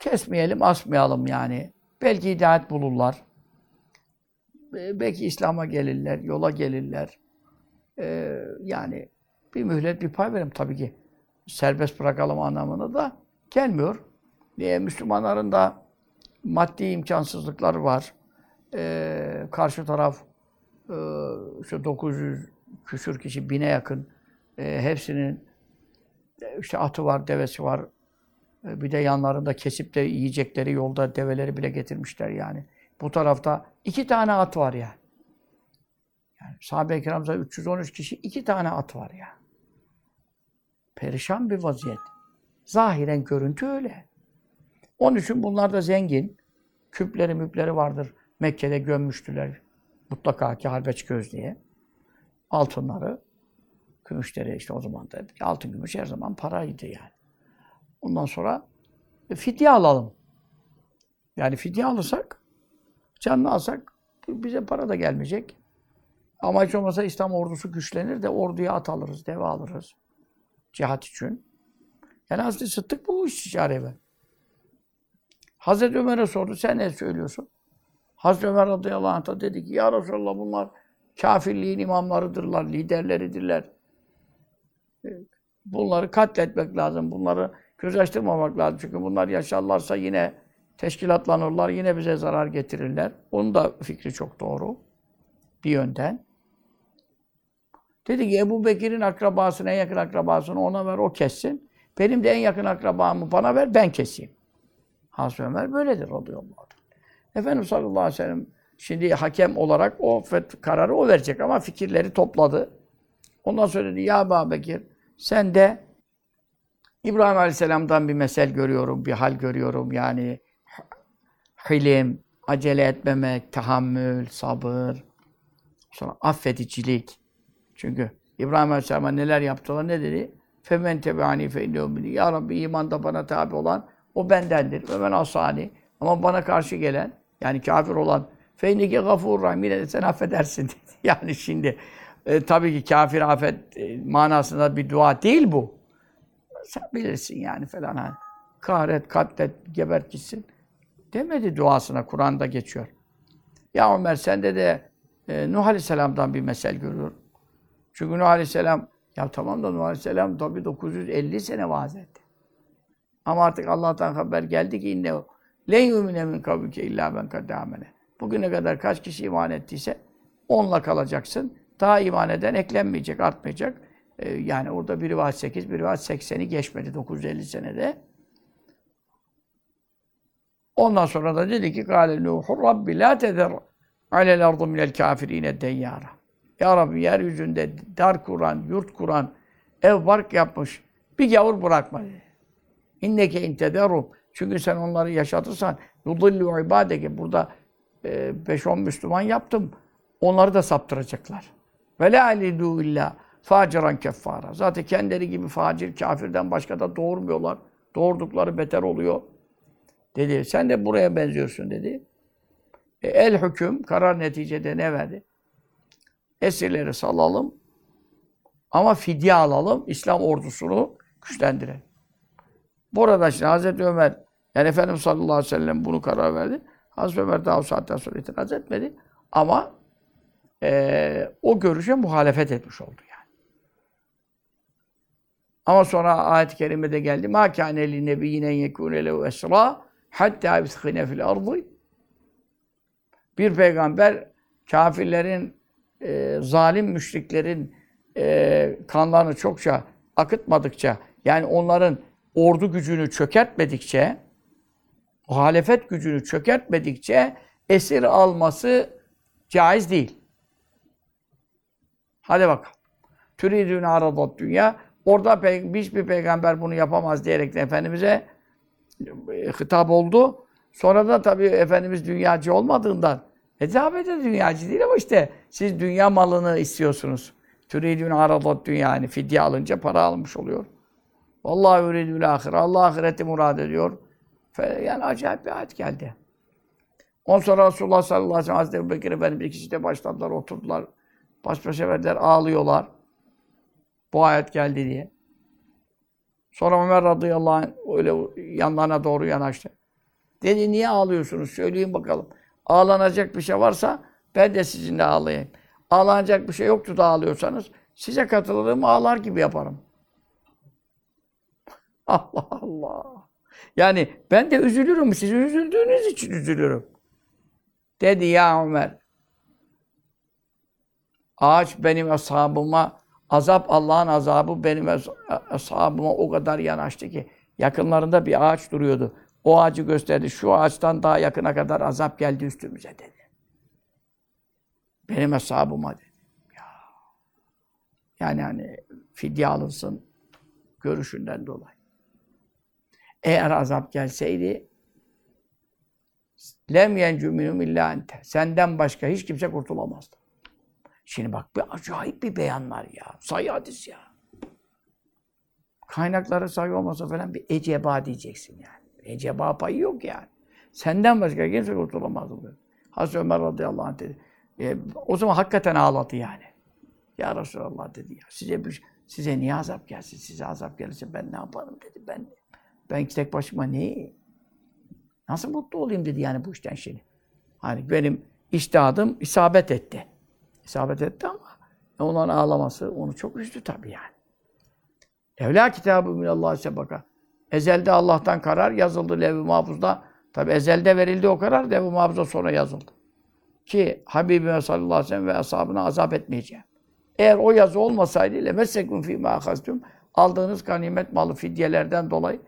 A: Kesmeyelim, asmayalım yani. Belki hidayet bulurlar. Belki İslam'a gelirler, yola gelirler. Ee, yani bir mühlet, bir pay verim tabii ki. Serbest bırakalım anlamına da gelmiyor. Niye? Müslümanların da maddi imkansızlıkları var. Ee, karşı taraf e, işte 900 küsür kişi, bine yakın. E, hepsinin işte atı var, devesi var. E, bir de yanlarında kesip de yiyecekleri yolda develeri bile getirmişler yani. Bu tarafta iki tane at var ya. Yani sahabe-i kiramda 313 kişi iki tane at var ya. Perişan bir vaziyet. Zahiren görüntü öyle. Onun için bunlar da zengin. Küpleri müpleri vardır. Mekke'de gömmüştüler. Mutlaka ki harbe çıkıyoruz diye. Altınları, gümüşleri işte o zaman da. Altın gümüş her zaman paraydı yani. Ondan sonra fidye alalım. Yani fidye alırsak, canını alsak bize para da gelmeyecek. Ama hiç olmazsa İslam ordusu güçlenir de orduya at alırız, deve alırız. Cihat için. Yani Hazreti Sıddık bu istişare. Hazreti Ömer'e sordu, sen ne söylüyorsun? Hazreti Ömer radıyallahu anh da dedi ki, Ya Resulallah bunlar kafirliğin imamlarıdırlar, liderleridirler. Bunları katletmek lazım, bunları göz lazım. Çünkü bunlar yaşarlarsa yine teşkilatlanırlar, yine bize zarar getirirler. Onun da fikri çok doğru. Bir yönden. Dedi ki Ebu Bekir'in akrabasını, en yakın akrabasını ona ver, o kessin. Benim de en yakın akrabamı bana ver, ben keseyim. Hazreti Ömer böyledir radıyallahu anh. Efendimiz sallallahu aleyhi ve sellem şimdi hakem olarak o kararı o verecek ama fikirleri topladı. Ondan sonra dedi ya Ebu Bekir sen de İbrahim Aleyhisselam'dan bir mesel görüyorum, bir hal görüyorum. Yani hilim, acele etmemek, tahammül, sabır, sonra affedicilik. Çünkü İbrahim Aleyhisselam'a neler yaptılar, ne dedi? Femen tebe'ani fe Ya Rabbi imanda bana tabi olan o bendendir. Ve ben asani. Ama bana karşı gelen, yani kafir olan fe inneke gafur rahim. De sen affedersin dedi. Yani şimdi e, tabii ki kafir affet e, manasında bir dua değil bu. Sen bilirsin yani falan. Hani. Kahret, katlet, gebert gitsin. Demedi duasına. Kur'an'da geçiyor. Ya Ömer sende de e, Nuh Aleyhisselam'dan bir mesel görüyorum. Çünkü Nuh Aleyhisselam ya tamam da Nuh Aleyhisselam tabi 950 sene vaaz etti. Ama artık Allah'tan haber geldi ki inne len yumine min kavmike illa ben kadamene. Bugüne kadar kaç kişi iman ettiyse onunla kalacaksın. Daha iman eden eklenmeyecek, artmayacak. Ee, yani orada bir rivayet 8, bir rivayet 80'i geçmedi 950 senede. Ondan sonra da dedi ki Kâle Nuhu Rabbi la teder alel ardu minel kafirine deyyara. Ya Rabbi yeryüzünde dar kuran, yurt kuran, ev bark yapmış bir gavur bırakma dedi. İnneke intederum. Çünkü sen onları yaşatırsan yudillu ibadeke. Burada 5-10 e, Müslüman yaptım. Onları da saptıracaklar. Ve la alidu illa faciran keffara. Zaten kendileri gibi facir, kafirden başka da doğurmuyorlar. Doğurdukları beter oluyor. Dedi. Sen de buraya benziyorsun dedi. E, el hüküm, karar neticede ne verdi? Esirleri salalım. Ama fidye alalım. İslam ordusunu güçlendirelim. Burada işte Hazreti Ömer, yani Efendimiz sallallahu aleyhi ve sellem bunu karar verdi. Hazreti Ömer daha o saatten sonra itiraz etmedi. Ama e, o görüşe muhalefet etmiş oldu yani. Ama sonra ayet-i kerimede geldi. Ma kâne li nebiyyinen yekûne lehu hattâ yuskhine fil ardı. Bir peygamber kafirlerin, e, zalim müşriklerin e, kanlarını çokça akıtmadıkça, yani onların ordu gücünü çökertmedikçe, muhalefet gücünü çökertmedikçe esir alması caiz değil. Hadi bakalım. Türidün aradat dünya. Orada pe hiçbir peygamber bunu yapamaz diyerek de Efendimiz'e hitap oldu. Sonra da tabii Efendimiz dünyacı olmadığından e sahabe de dünyacı değil ama işte siz dünya malını istiyorsunuz. Türidün aradat dünya yani fidye alınca para almış oluyor. Vallahi yuridül ahire. Allah ahireti murad ediyor. Yani acayip bir ayet geldi. On sonra Resulullah sallallahu aleyhi ve sellem Hazreti Bekir Efendimiz ikisi de başladılar, oturdular. Baş başa verdiler, ağlıyorlar. Bu ayet geldi diye. Sonra Ömer radıyallahu anh öyle yanlarına doğru yanaştı. Dedi niye ağlıyorsunuz? Söyleyin bakalım. Ağlanacak bir şey varsa ben de sizinle ağlayayım. Ağlanacak bir şey yoktu da ağlıyorsanız size katılırım ağlar gibi yaparım. Allah Allah. Yani ben de üzülürüm. Siz üzüldüğünüz için üzülürüm. Dedi ya Ömer. Ağaç benim ashabıma, azap Allah'ın azabı benim ashabıma o kadar yanaştı ki yakınlarında bir ağaç duruyordu. O ağacı gösterdi. Şu ağaçtan daha yakına kadar azap geldi üstümüze dedi. Benim hesabıma dedi. Ya. Yani hani fidye alınsın görüşünden dolayı. Eğer azap gelseydi Lem yencu minhum illa ente. Senden başka hiç kimse kurtulamazdı. Şimdi bak bir acayip bir beyanlar ya. Sayı hadis ya. Kaynakları sayı olmasa falan bir eceba diyeceksin yani. Eceba payı yok yani. Senden başka kimse kurtulamaz diyor. Hazreti Ömer radıyallahu anh dedi. E, o zaman hakikaten ağladı yani. Ya Resulallah dedi ya. Size bir, size niye azap gelsin? Size azap gelirse ben ne yaparım dedi. Ben ben tek başıma ne? Nasıl mutlu olayım dedi yani bu işten şimdi. Hani benim iştihadım isabet etti. İsabet etti ama onların ağlaması onu çok üzdü tabii yani. Evla kitabı minallah sebaka. Ezelde Allah'tan karar yazıldı levh-i mahfuzda. Tabi ezelde verildi o karar, levh-i mahfuzda sonra yazıldı. Ki Habibime sallallahu aleyhi ve sellem ashabına azap etmeyeceğim. Eğer o yazı olmasaydı ile mesekun fî mâ aldığınız ganimet malı fidyelerden dolayı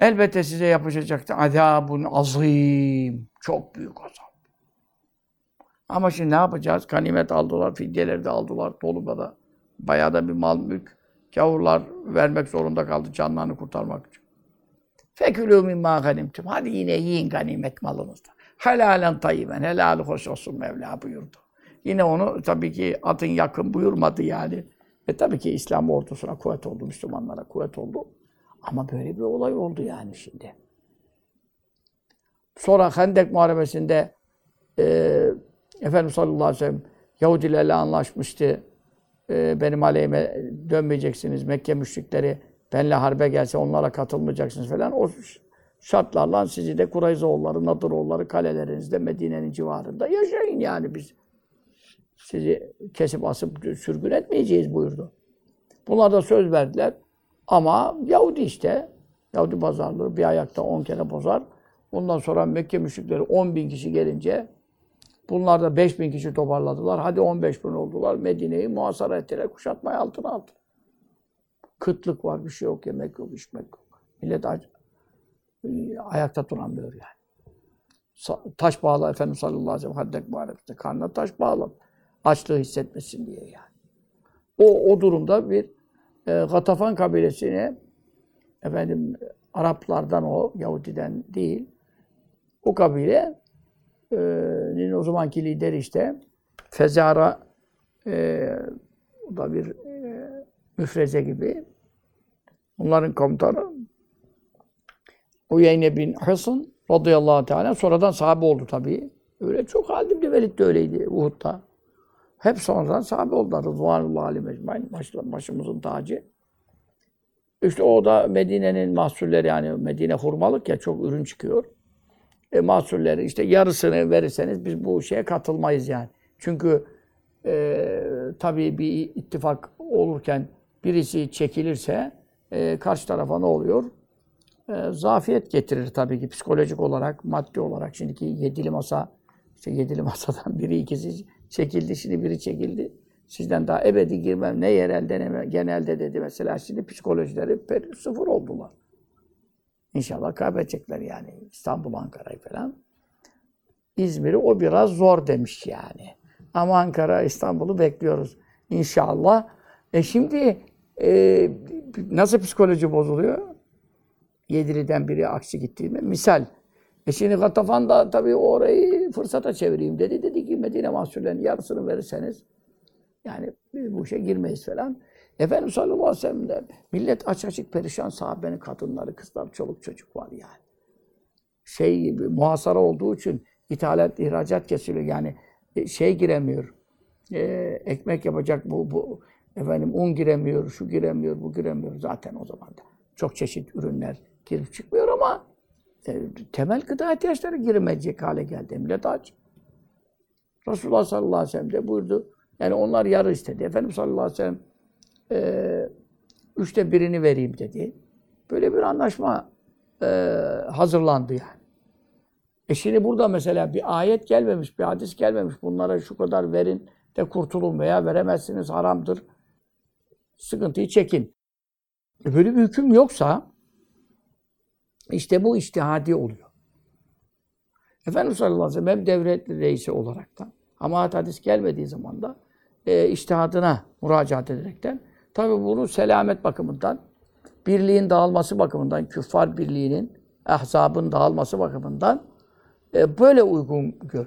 A: elbette size yapışacaktı azabun azim. Çok büyük azap. Ama şimdi ne yapacağız? Ganimet aldılar, fidyeleri de aldılar. Dolu'da bayağı da bir mal mülk Gavurlar vermek zorunda kaldı canlarını kurtarmak için. Fekülü mimma ganimtum. Hadi yine yiyin ganimet malınızda. Helalen tayyiben. Helal hoş olsun Mevla buyurdu. Yine onu tabii ki atın yakın buyurmadı yani. Ve tabii ki İslam ordusuna kuvvet oldu, Müslümanlara kuvvet oldu. Ama böyle bir olay oldu yani şimdi. Sonra Hendek Muharebesi'nde e, Efendimiz sallallahu aleyhi ve sellem Yahudilerle anlaşmıştı e, benim aleyhime dönmeyeceksiniz. Mekke müşrikleri benle harbe gelse onlara katılmayacaksınız falan. O şartlarla sizi de Kurayzoğulları, Nadıroğulları kalelerinizde Medine'nin civarında yaşayın yani biz. Sizi kesip asıp sürgün etmeyeceğiz buyurdu. Bunlar da söz verdiler. Ama Yahudi işte. Yahudi pazarlığı bir ayakta on kere bozar. Ondan sonra Mekke müşrikleri 10 bin kişi gelince Bunlar da 5 bin kişi toparladılar. Hadi 15 bin oldular. Medine'yi muhasara ettiler. Kuşatmayı altına aldı. Kıtlık var. Bir şey yok. Yemek yok. içmek yok. Millet ayakta duramıyor yani. Taş bağlı Efendimiz sallallahu aleyhi ve sellem haddek. Karnına taş bağlı. Açlığı hissetmesin diye yani. O, o durumda bir e, Gatafan kabilesine efendim Araplardan o, Yahudiden değil, o kabile o zamanki lider işte Fezara e, o da bir e, müfreze gibi. Onların komutanı Uyeyne bin Hısın radıyallahu teala sonradan sahabe oldu tabii. Öyle çok Halid bin Velid de öyleydi Uhud'da. Hep sonradan sahabe oldular. Rıdvanullah Ali mecmain. Başımızın tacı. İşte o da Medine'nin mahsulleri yani Medine hurmalık ya çok ürün çıkıyor e, mahsulleri işte yarısını verirseniz biz bu şeye katılmayız yani. Çünkü e, tabii bir ittifak olurken birisi çekilirse e, karşı tarafa ne oluyor? E, zafiyet getirir tabii ki psikolojik olarak, maddi olarak. Şimdiki yedili masa, işte yedili masadan biri ikisi çekildi, şimdi biri çekildi. Sizden daha ebedi girmem ne yerelde ne genelde dedi mesela. Şimdi psikolojileri sıfır oldular. İnşallah kaybedecekler yani İstanbul, Ankara'yı falan. İzmir'i o biraz zor demiş yani. Ama Ankara, İstanbul'u bekliyoruz inşallah. E şimdi e, nasıl psikoloji bozuluyor? Yediri'den biri aksi gittiğinde. Misal. E şimdi Gatafan da tabii orayı fırsata çevireyim dedi. Dedi ki Medine mahsullerinin yarısını verirseniz yani bu işe girmeyiz falan. Efendimiz sallallahu aleyhi ve sellem de millet aç açık perişan sahabenin kadınları, kızlar, çoluk çocuk var yani. Şey gibi muhasara olduğu için ithalat, ihracat kesiliyor. Yani e, şey giremiyor. E, ekmek yapacak bu, bu efendim un giremiyor, şu giremiyor, bu giremiyor zaten o zaman da. Çok çeşit ürünler girip çıkmıyor ama e, temel gıda ihtiyaçları giremeyecek hale geldi. Millet aç. Resulullah sallallahu aleyhi ve sellem de buyurdu. Yani onlar yarı istedi. Efendimiz sallallahu aleyhi ve sellem e, üçte birini vereyim dedi. Böyle bir anlaşma e, hazırlandı yani. E şimdi burada mesela bir ayet gelmemiş, bir hadis gelmemiş. Bunlara şu kadar verin de kurtulun veya veremezsiniz haramdır. Sıkıntıyı çekin. E böyle bir hüküm yoksa işte bu iştihadi oluyor. Efendimiz sallallahu aleyhi ve sellem devlet reisi olarak da ama hadis gelmediği zaman da e, iştihadına müracaat ederekten Tabi bunu selamet bakımından, birliğin dağılması bakımından, küffar birliğinin ahzabın dağılması bakımından e, böyle uygun gör.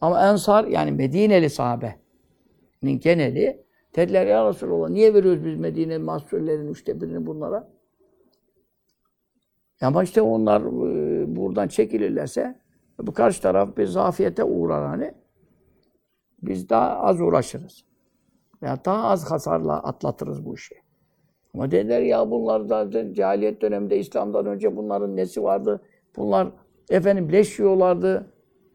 A: Ama Ensar yani Medineli sahabenin geneli dediler ya Resulallah niye veriyoruz biz Medine mahsullerin üçte birini bunlara? Ama işte onlar e, buradan çekilirlerse bu karşı taraf bir zafiyete uğrar hani. Biz daha az uğraşırız. Veya daha az hasarla atlatırız bu işi. Ama dediler ya bunlar da cahiliyet döneminde İslam'dan önce bunların nesi vardı? Bunlar efendim leş yiyorlardı.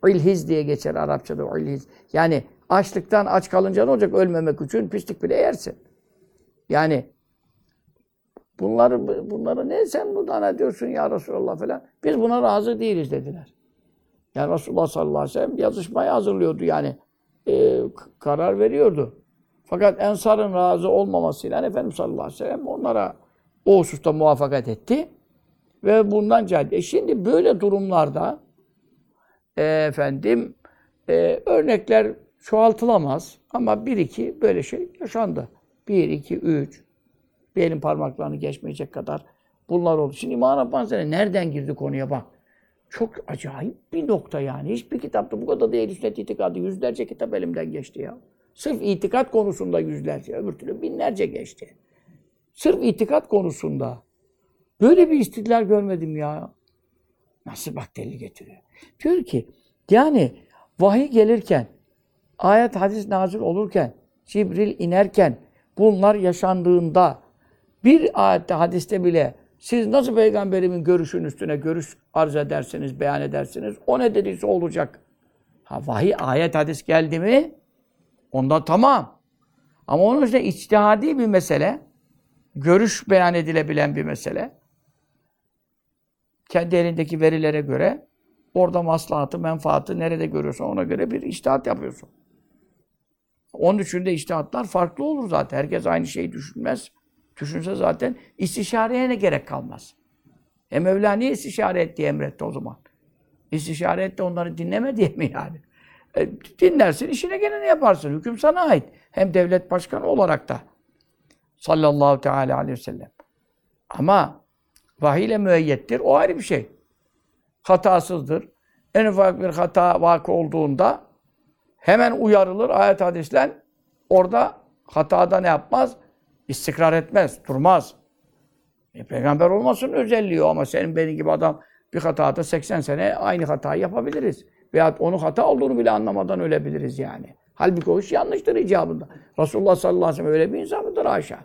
A: İlhiz diye geçer Arapçada ilhiz. Yani açlıktan aç kalınca ne olacak? Ölmemek için pislik bile yersin. Yani bunları bunları ne sen buradan ne diyorsun ya Resulallah falan. Biz buna razı değiliz dediler. Yani Resulullah sallallahu aleyhi ve sellem yazışmayı hazırlıyordu yani. E, karar veriyordu. Fakat Ensar'ın razı olmamasıyla Efendimiz sallallahu aleyhi ve sellem onlara o hususta muvaffakat etti. Ve bundan cahil. E şimdi böyle durumlarda e, efendim e, örnekler çoğaltılamaz. Ama bir iki böyle şey yaşandı. Bir, iki, üç. Bir elin parmaklarını geçmeyecek kadar bunlar oldu. Şimdi İmam Rabbani nereden girdi konuya bak. Çok acayip bir nokta yani. Hiçbir kitapta bu kadar değil sünnet itikadı. Yüzlerce kitap elimden geçti ya. Sırf itikat konusunda yüzlerce, öbür türlü binlerce geçti. Sırf itikat konusunda. Böyle bir istidlal görmedim ya. Nasıl bak delil getiriyor. Diyor ki, yani vahiy gelirken, ayet hadis nazil olurken, Cibril inerken, bunlar yaşandığında, bir ayette hadiste bile siz nasıl peygamberimin görüşün üstüne görüş arz edersiniz, beyan edersiniz, o ne dediyse olacak. Ha vahiy, ayet, hadis geldi mi, onda tamam. Ama onun işte içtihadi bir mesele, görüş beyan edilebilen bir mesele. Kendi elindeki verilere göre orada maslahatı, menfaatı nerede görüyorsan ona göre bir içtihat yapıyorsun. Onun için de içtihatlar farklı olur zaten. Herkes aynı şeyi düşünmez. Düşünse zaten istişareye ne gerek kalmaz. E Mevla niye istişare et diye emretti o zaman? İstişare et de onları dinleme diye mi yani? E, dinlersin, işine geleni yaparsın. Hüküm sana ait. Hem devlet başkanı olarak da. Sallallahu teala aleyhi ve sellem. Ama vahiy ile müeyyettir. O ayrı bir şey. Hatasızdır. En ufak bir hata vakı olduğunda hemen uyarılır ayet hadisle. Orada hatada ne yapmaz? İstikrar etmez, durmaz. E, peygamber olmasının özelliği o ama senin benim gibi adam bir hatada 80 sene aynı hatayı yapabiliriz. Veya onun hata olduğunu bile anlamadan ölebiliriz yani. Halbuki o iş yanlıştır icabında. Resulullah sallallahu aleyhi ve sellem öyle bir insan mıdır haşa?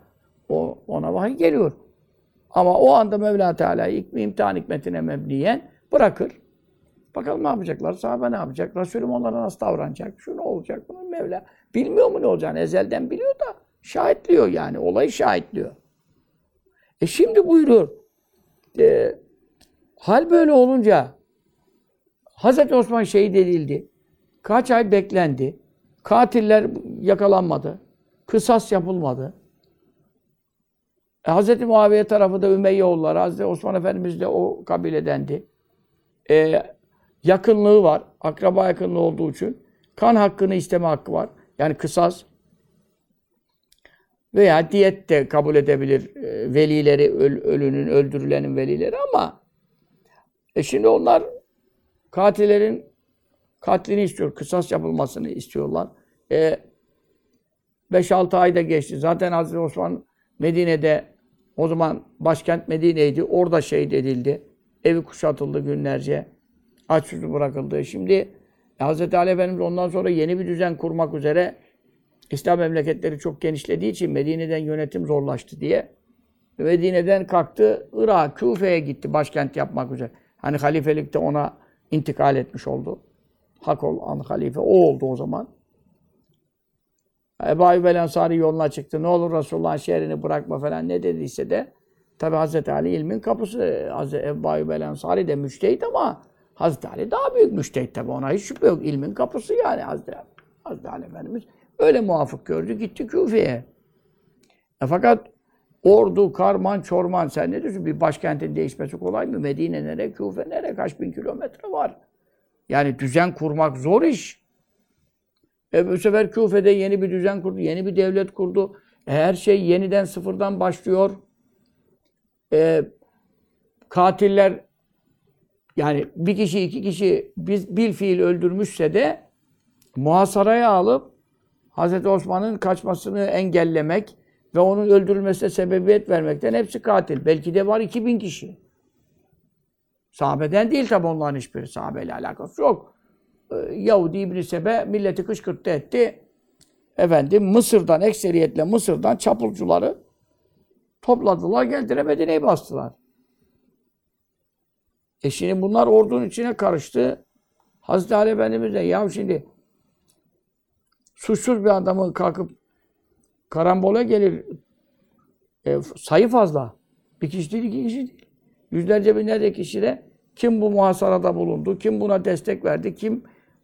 A: O, ona vahiy geliyor. Ama o anda Mevla Teala imtihan hikmetine mebniyen bırakır. Bakalım ne yapacaklar, sahabe ne yapacak, Resulüm onlara nasıl davranacak, şu ne olacak, bunun Mevla. Bilmiyor mu ne olacağını, ezelden biliyor da şahitliyor yani, olayı şahitliyor. E şimdi buyuruyor, e, hal böyle olunca Hazreti Osman şehit edildi. Kaç ay beklendi. Katiller yakalanmadı. Kısas yapılmadı. E, Hazreti Muaviye tarafı da Ümeyyeoğulları, Hazreti Osman Efendimiz de o kabiledendi. E, yakınlığı var. Akraba yakınlığı olduğu için. Kan hakkını isteme hakkı var. Yani kısas. Veya diyet de kabul edebilir e, velileri, öl, ölünün, öldürülenin velileri ama e şimdi onlar katillerin katlini istiyor, kısas yapılmasını istiyorlar. E, 5-6 ayda geçti. Zaten Hazreti Osman Medine'de o zaman başkent Medine'ydi. Orada şehit edildi. Evi kuşatıldı günlerce. Aç susuz bırakıldı. Şimdi Hz. Ali Efendimiz ondan sonra yeni bir düzen kurmak üzere İslam memleketleri çok genişlediği için Medine'den yönetim zorlaştı diye Medine'den kalktı Irak, Küfe'ye gitti başkent yapmak üzere. Hani halifelik de ona intikal etmiş oldu. Hak olan halife o oldu o zaman. Ebu Ayyub el Ensari yoluna çıktı. Ne olur Resulullah'ın şehrini bırakma falan ne dediyse de tabi Hazreti Ali ilmin kapısı. Hazreti Ebu Ayyub el Ensari de müştehit ama Hazreti Ali daha büyük müştehit tabi ona hiç şüphe yok. İlmin kapısı yani Hazreti, Hazreti Ali Efendimiz. Öyle muafık gördü. Gitti Küfe'ye. E fakat ordu, karman, çorman sen ne diyorsun? Bir başkentin değişmesi kolay mı? Medine nere, Küfe nere? Kaç bin kilometre var? Yani düzen kurmak zor iş. E bu sefer Küfe'de yeni bir düzen kurdu, yeni bir devlet kurdu. E, her şey yeniden sıfırdan başlıyor. E, katiller yani bir kişi iki kişi biz bil fiil öldürmüşse de muhasaraya alıp Hazreti Osman'ın kaçmasını engellemek ve onun öldürülmesine sebebiyet vermekten hepsi katil. Belki de var 2000 kişi. Sahabeden değil tabi onların hiçbiri. Sahabeyle alakası yok. Ee, Yahudi İbn-i Sebe milleti kışkırttı etti. Efendim Mısır'dan, ekseriyetle Mısır'dan çapulcuları topladılar, geldiler Medine'yi bastılar. E şimdi bunlar ordunun içine karıştı. Hazreti Ali Efendimiz de ya şimdi suçsuz bir adamı kalkıp karambola gelir. E, sayı fazla. Bir kişi değil, iki kişi değil. Yüzlerce binlerce kişi de kim bu muhasarada bulundu, kim buna destek verdi, kim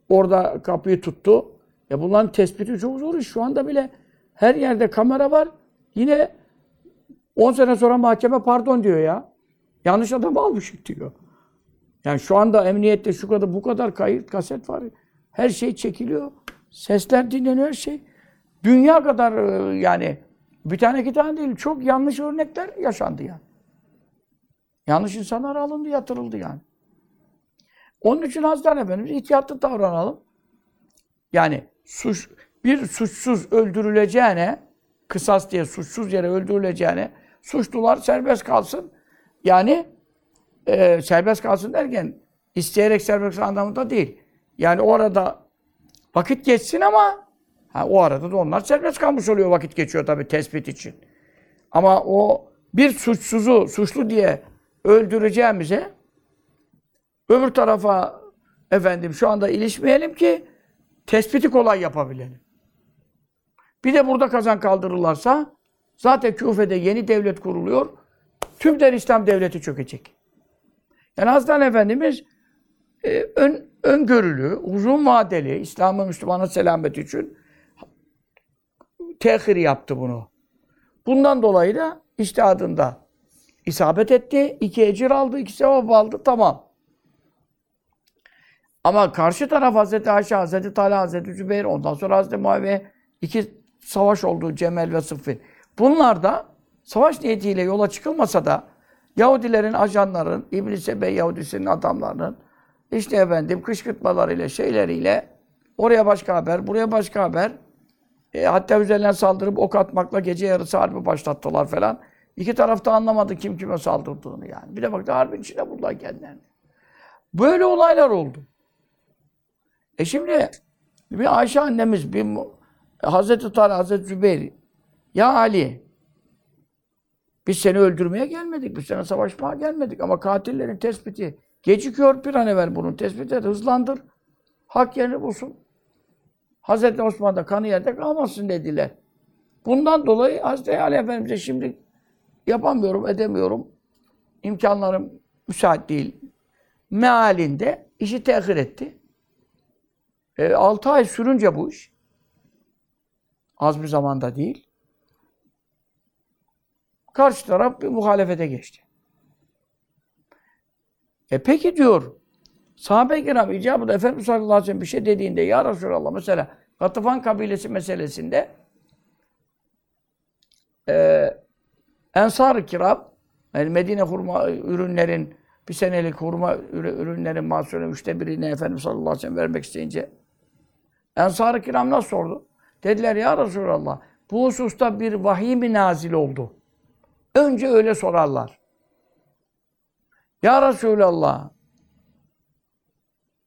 A: orada kapıyı tuttu. Ya bunların tespiti çok zor iş. Şu anda bile her yerde kamera var. Yine 10 sene sonra mahkeme pardon diyor ya. Yanlış adamı almışık diyor. Yani şu anda emniyette şu kadar bu kadar kayıt, kaset var. Her şey çekiliyor. Sesler dinleniyor her şey. Dünya kadar e, yani bir tane iki tane değil. Çok yanlış örnekler yaşandı yani. Yanlış insanlar alındı, yatırıldı yani. Onun için Hazreti Efendimiz ihtiyatlı davranalım. Yani suç, bir suçsuz öldürüleceğine, kısas diye suçsuz yere öldürüleceğine suçlular serbest kalsın. Yani e, serbest kalsın derken isteyerek serbest anlamında değil. Yani orada vakit geçsin ama ha, o arada da onlar serbest kalmış oluyor vakit geçiyor tabii tespit için. Ama o bir suçsuzu suçlu diye öldüreceğimize öbür tarafa efendim şu anda ilişmeyelim ki tespiti kolay yapabilelim. Bir de burada kazan kaldırırlarsa zaten Küfe'de yeni devlet kuruluyor. Tüm der İslam devleti çökecek. Yani Hazreti Efendimiz e, ön, öngörülü, uzun vadeli İslam'ın Müslümanın selameti için tehir yaptı bunu. Bundan dolayı da iştihadında isabet etti. iki ecir aldı, iki sevap aldı. Tamam. Ama karşı taraf Hazreti Ayşe, Hazreti Talha, Hazreti Zübeyir, ondan sonra Hazreti Muaviye iki savaş oldu Cemel ve Sıffin. Bunlar da savaş niyetiyle yola çıkılmasa da Yahudilerin, ajanların, İbn-i Sebe Yahudisinin adamlarının işte efendim kışkırtmalarıyla, şeyleriyle oraya başka haber, buraya başka haber. E, hatta üzerinden saldırıp ok atmakla gece yarısı harbi başlattılar falan. İki tarafta anlamadı kim kime saldırdığını yani. Bir de baktı harbin içinde buldular kendilerini. Böyle olaylar oldu. E şimdi bir Ayşe annemiz, bir Hazreti Talha, Hazreti Zübeyir, ya Ali, biz seni öldürmeye gelmedik, biz sana savaşmaya gelmedik ama katillerin tespiti gecikiyor bir an evvel bunun tespiti hızlandır, hak yerini bulsun. Hazreti Osman da kanı yerde kalmasın dediler. Bundan dolayı Hazreti Ali Efendimiz'e şimdi yapamıyorum, edemiyorum, imkanlarım müsait değil mealinde işi tehir etti. E, 6 ay sürünce bu iş, az bir zamanda değil, karşı taraf bir muhalefete geçti. E peki diyor, sahabe-i kiram icabında Efendimiz sallallahu aleyhi ve sellem bir şey dediğinde, Ya Resulallah mesela Gatıfan kabilesi meselesinde e, Ensar-ı kiram, yani Medine hurma ürünlerin, bir senelik hurma ürünlerin mahsulü üçte birini Efendimiz sallallahu aleyhi ve sellem vermek isteyince Ensar-ı kiram nasıl sordu? Dediler ya Resulallah bu hususta bir vahiy mi nazil oldu? Önce öyle sorarlar. Ya Resulallah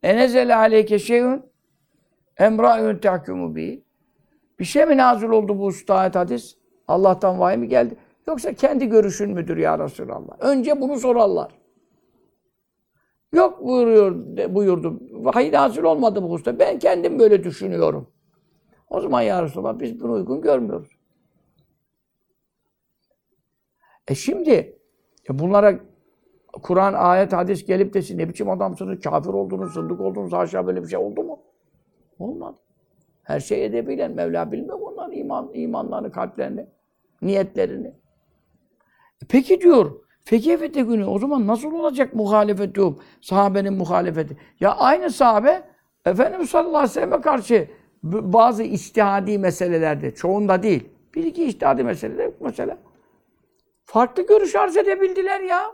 A: enezele aleyke şeyün emra'ün tahkumu bi bir şey mi nazil oldu bu hususta ayet hadis? Allah'tan vahiy mi geldi? Yoksa kendi görüşün müdür ya Resulallah? Önce bunu sorarlar. Yok buyuruyor, buyurdu. Vahiy nazil olmadı bu hususta. Ben kendim böyle düşünüyorum. O zaman ya Resulallah biz bunu uygun görmüyoruz. E şimdi e bunlara Kur'an, ayet, hadis gelip desin ne biçim adamsınız, kafir oldunuz, zındık oldunuz, haşa böyle bir şey oldu mu? Olmadı. Her şey edebiyle Mevla mu onların iman, imanlarını, kalplerini, niyetlerini. E peki diyor, Fekefete günü o zaman nasıl olacak muhalefet yok? Sahabenin muhalefeti. Ya aynı sahabe Efendimiz sallallahu aleyhi ve sellem'e karşı bazı istihadi meselelerde, çoğunda değil, bir iki istihadi meselede mesela farklı görüş arz edebildiler ya.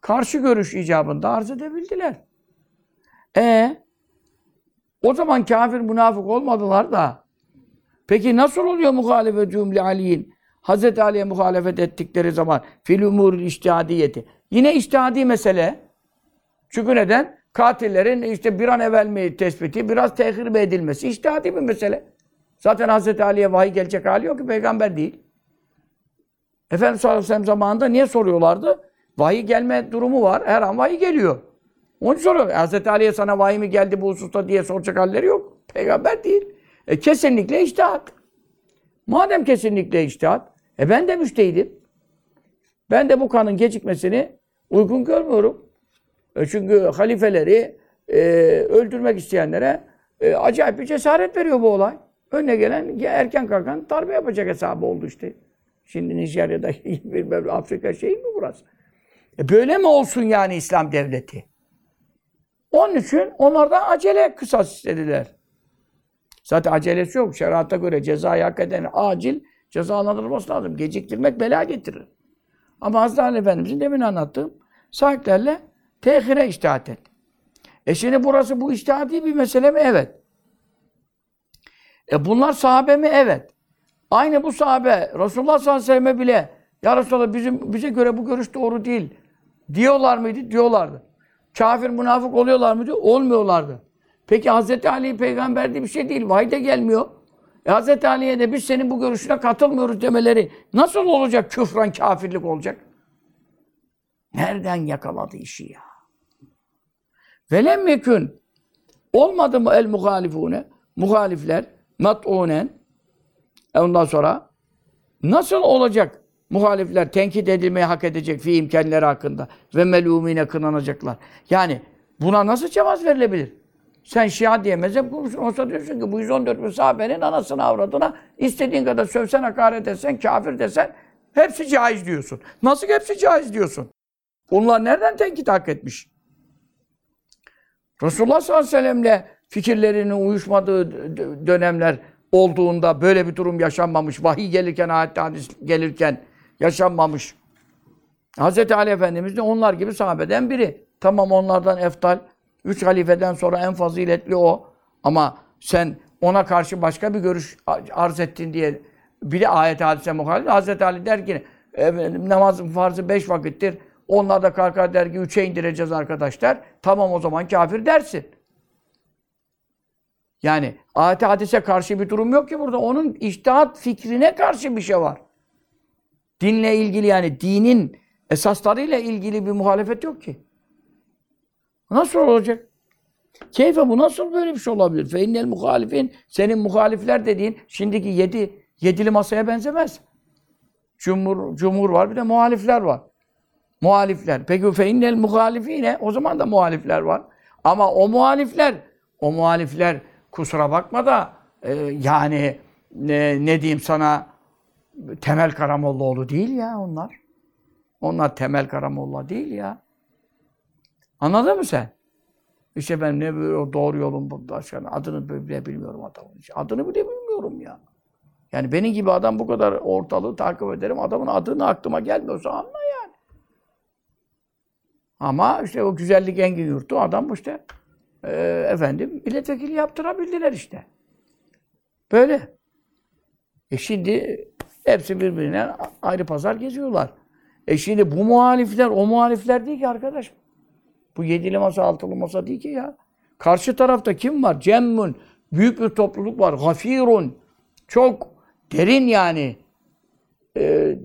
A: karşı görüş icabında arz edebildiler. E o zaman kafir münafık olmadılar da peki nasıl oluyor muhalefetühüm li Ali'in? Hazreti Ali'ye muhalefet ettikleri zaman fil umuril iştihadiyeti. Yine iştihadi mesele. Çünkü neden? Katillerin işte bir an evvel mi tespiti, biraz tehir mi edilmesi iştihadi bir mesele. Zaten Hazreti Ali'ye vahiy gelecek hali yok ki peygamber değil. Efendimiz sallallahu aleyhi ve sellem zamanında niye soruyorlardı? Vahiy gelme durumu var. Her an vahiy geliyor. Onun için soruyor. Hazreti Ali'ye sana vahiy mi geldi bu hususta diye soracak halleri yok. Peygamber değil. E, kesinlikle içtihat. Madem kesinlikle içtihat, e ben de müştehidim. Ben de bu kanın gecikmesini uygun görmüyorum. E çünkü halifeleri e, öldürmek isteyenlere e, acayip bir cesaret veriyor bu olay. Önüne gelen erken kalkan darbe yapacak hesabı oldu işte. Şimdi Nijerya'da bilmem Afrika şey mi burası? E böyle mi olsun yani İslam devleti? Onun için onlardan acele kısas istediler. Zaten acelesi yok. Şerata göre cezayı hak eden acil cezalandırılması lazım. Geciktirmek bela getirir. Ama Hazreti Ali Efendimiz'in demin anlattığım sahiplerle tehire iştihat et. E şimdi burası bu iştihadi bir mesele mi? Evet. E bunlar sahabe mi? Evet. Aynı bu sahabe Resulullah sallallahu aleyhi ve selleme bile ya Resulallah bizim, bize göre bu görüş doğru değil. Diyorlar mıydı? Diyorlardı. Kafir, münafık oluyorlar mıydı? Olmuyorlardı. Peki Hz. Ali peygamber diye bir şey değil. Vahiy de gelmiyor. E Hz. Ali'ye de biz senin bu görüşüne katılmıyoruz demeleri nasıl olacak? Küfran kafirlik olacak. Nereden yakaladı işi ya? Velem yekün olmadı mı el muhalifune muhalifler mat'unen e ondan sonra nasıl olacak muhalifler tenkit edilmeyi hak edecek fi imkenleri hakkında ve melumine kınanacaklar. Yani buna nasıl cevaz verilebilir? Sen Şia diye mezhep kurmuşsun. Olsa diyorsun ki bu 114 bin sahabenin anasını avradına istediğin kadar sövsen, hakaret etsen, kafir desen hepsi caiz diyorsun. Nasıl hepsi caiz diyorsun? Onlar nereden tenkit hak etmiş? Resulullah sallallahu aleyhi ve sellem'le fikirlerinin uyuşmadığı dönemler olduğunda böyle bir durum yaşanmamış. Vahiy gelirken, ayet hadis gelirken yaşanmamış. Hz. Ali Efendimiz de onlar gibi sahabeden biri. Tamam onlardan eftal. Üç halifeden sonra en faziletli o. Ama sen ona karşı başka bir görüş arz ettin diye bir de ayet hadise muhalif. Hz. Ali der ki namazın farzı beş vakittir. Onlar da kalkar der ki üçe indireceğiz arkadaşlar. Tamam o zaman kafir dersin. Yani ayet hadise karşı bir durum yok ki burada. Onun iştihat fikrine karşı bir şey var. Dinle ilgili yani dinin esaslarıyla ilgili bir muhalefet yok ki. Nasıl olacak? Keyfe bu nasıl böyle bir şey olabilir? Fe innel muhalifin senin muhalifler dediğin şimdiki yedi yedili masaya benzemez. Cumhur, cumhur var bir de muhalifler var. Muhalifler. Peki fe innel muhalifine o zaman da muhalifler var. Ama o muhalifler o muhalifler kusura bakma da e, yani ne, ne diyeyim sana Temel Karamollaoğlu değil ya onlar. Onlar Temel Karamolla değil ya. Anladın mı sen? İşte ben ne böyle doğru yolun başkanı adını bile bilmiyorum adamın. Adını bile bilmiyorum ya. Yani benim gibi adam bu kadar ortalığı takip ederim. Adamın adını aklıma gelmiyorsa anla yani. Ama işte o güzellik engin yurtu adam işte e, efendim milletvekili yaptırabildiler işte. Böyle. E şimdi hepsi birbirine ayrı pazar geziyorlar. E şimdi bu muhalifler o muhalifler değil ki arkadaş. Bu yedili masa, altılı masa değil ki ya. Karşı tarafta kim var? Cemmun. Büyük bir topluluk var. Gafirun. Çok derin yani. Ee,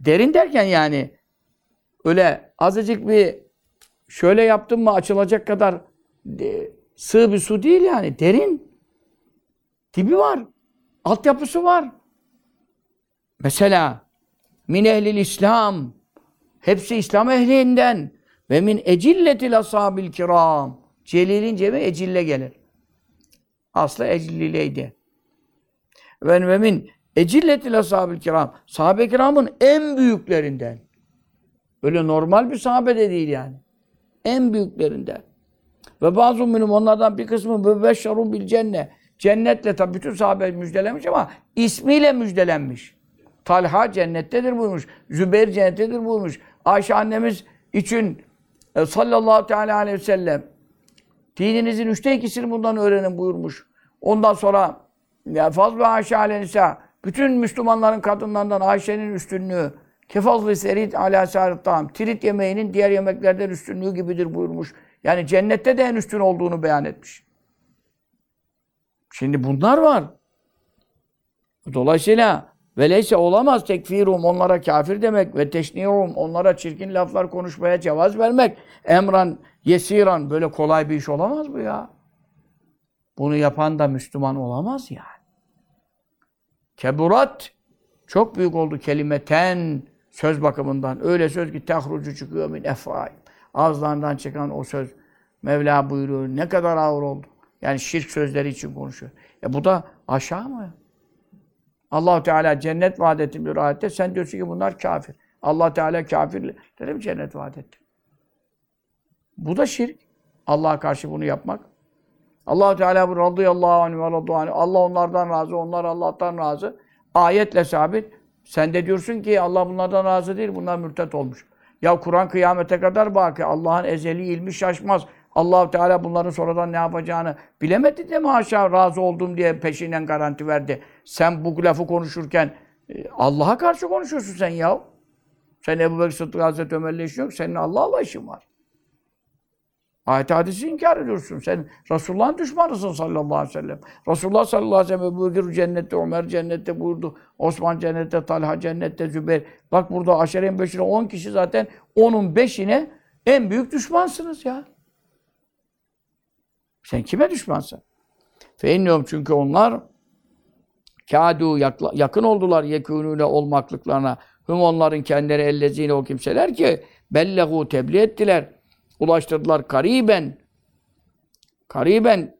A: derin derken yani öyle azıcık bir şöyle yaptın mı açılacak kadar de, sığ bir su değil yani. Derin. Dibi var. Altyapısı var. Mesela min ehlil İslam hepsi İslam ehlinden ve min ecilletil ashabil kiram. Celil'in cemi ecille gelir. Aslı ecillileydi. Ve, ve min ecilletil ashabil kiram. Sahabe kiramın en büyüklerinden. Öyle normal bir sahabe de değil yani. En büyüklerinden. Ve bazı minum onlardan bir kısmı mübeşşerun bil cennet. Cennetle tabi bütün sahabe müjdelemiş ama ismiyle müjdelenmiş. Talha cennettedir buyurmuş. Zübeyir cennettedir buyurmuş. Ayşe annemiz için e, sallallahu teala aleyhi ve sellem dininizin üçte ikisini bundan öğrenin buyurmuş. Ondan sonra ya fazla Ayşe alenisa bütün Müslümanların kadınlarından Ayşe'nin üstünlüğü kefazlı serit ala sarıttam tirit yemeğinin diğer yemeklerden üstünlüğü gibidir buyurmuş. Yani cennette de en üstün olduğunu beyan etmiş. Şimdi bunlar var. Dolayısıyla veleyse olamaz tekfirum onlara kafir demek ve teşnirum onlara çirkin laflar konuşmaya cevaz vermek. Emran yesiran böyle kolay bir iş olamaz bu ya. Bunu yapan da Müslüman olamaz yani. Keburat çok büyük oldu kelimeten söz bakımından. Öyle söz ki tehrucu çıkıyor min efraim. Ağızlarından çıkan o söz Mevla buyuruyor. Ne kadar ağır oldu. Yani şirk sözleri için konuşuyor. E bu da aşağı mı? Allah Teala cennet vaat etti bir ayette. Sen diyorsun ki bunlar kafir. allah Teala kafirlere mi cennet vaat etti? Bu da şirk. Allah'a karşı bunu yapmak. allah Teala bu radıyallahu anh ve radıyallahu. Allah onlardan razı, onlar Allah'tan razı. Ayetle sabit. Sen de diyorsun ki Allah bunlardan razı değil, bunlar mürtet olmuş. Ya Kur'an kıyamete kadar baki. Allah'ın ezeli ilmi şaşmaz. Allah Teala bunların sonradan ne yapacağını bilemedi de mi aşağı razı oldum diye peşinden garanti verdi. Sen bu lafı konuşurken e, Allah'a karşı konuşuyorsun sen ya. Sen Ebu Bekir Sıddık Hazreti Ömer'le işin yok. Senin Allah'la işin var. Ayet hadisi inkar ediyorsun. Sen Resulullah'ın düşmanısın sallallahu aleyhi ve sellem. Resulullah sallallahu aleyhi ve sellem Ebu Bekir cennette, Ömer cennette buyurdu. Osman cennette, Talha cennette, Zübeyir. Bak burada aşere-i beşine 10 kişi zaten. Onun beşine en büyük düşmansınız ya. Sen kime düşmansın? Feinnehum çünkü onlar kâdû yakın oldular yekûnûne olmaklıklarına. Hüm onların kendileri ellezîne o kimseler ki bellehu tebliğ ettiler. Ulaştırdılar kariben. Kariben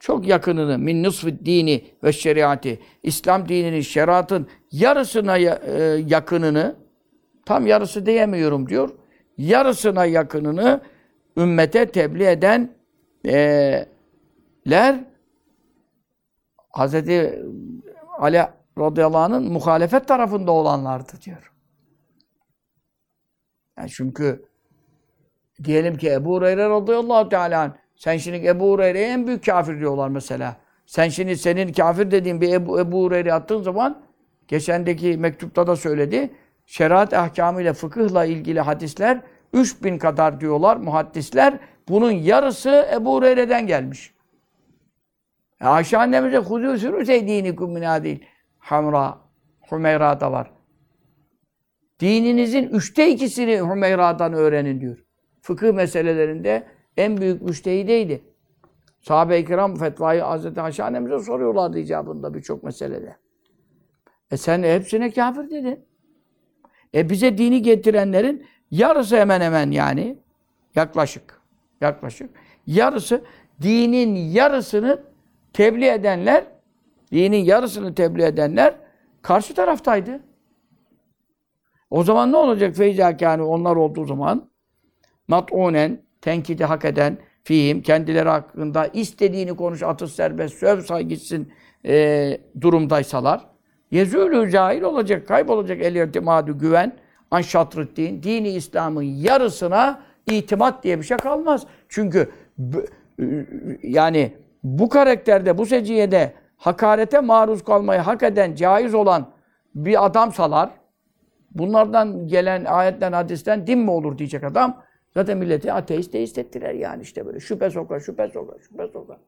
A: çok yakınını min nısfı dini ve şeriatı İslam dininin şeriatın yarısına e, yakınını tam yarısı diyemiyorum diyor. Yarısına yakınını ümmete tebliğ eden ler Hazreti Ali radıyallahu anh'ın muhalefet tarafında olanlardı diyor. Yani çünkü diyelim ki Ebu Hureyre radıyallahu teala sen şimdi Ebu Hureyre'ye en büyük kafir diyorlar mesela. Sen şimdi senin kafir dediğin bir Ebu, Ebu Hureyre attığın zaman geçendeki mektupta da söyledi. Şeriat ahkamı ile fıkıhla ilgili hadisler 3000 kadar diyorlar muhaddisler. Bunun yarısı Ebu Hureyre'den gelmiş. E Ayşe annemize huzû sürüse dinikum minâdîn. Hamra, Hümeyra da var. Dininizin üçte ikisini Hümeyra'dan öğrenin diyor. Fıkıh meselelerinde en büyük müştehideydi. Sahabe-i kiram fetvayı Hazreti Ayşe annemize soruyorlardı icabında birçok meselede. E sen hepsine kafir dedin. E bize dini getirenlerin yarısı hemen hemen yani yaklaşık yaklaşık yarısı dinin yarısını tebliğ edenler dinin yarısını tebliğ edenler karşı taraftaydı. O zaman ne olacak feyzâkâni onlar olduğu zaman? Mat'unen tenkidi hak eden fihim kendileri hakkında istediğini konuş atış serbest söv say gitsin e, durumdaysalar. Yezûlü cahil olacak kaybolacak el irtimadu güven an şatrıddin dini İslam'ın yarısına itimat diye bir şey kalmaz. Çünkü yani bu karakterde, bu seciyede hakarete maruz kalmayı hak eden, caiz olan bir adamsalar, bunlardan gelen ayetten, hadisten din mi olur diyecek adam, zaten milleti ateist deist ettiler yani işte böyle. Şüphe sokar, şüphe sokar, şüphe sokar.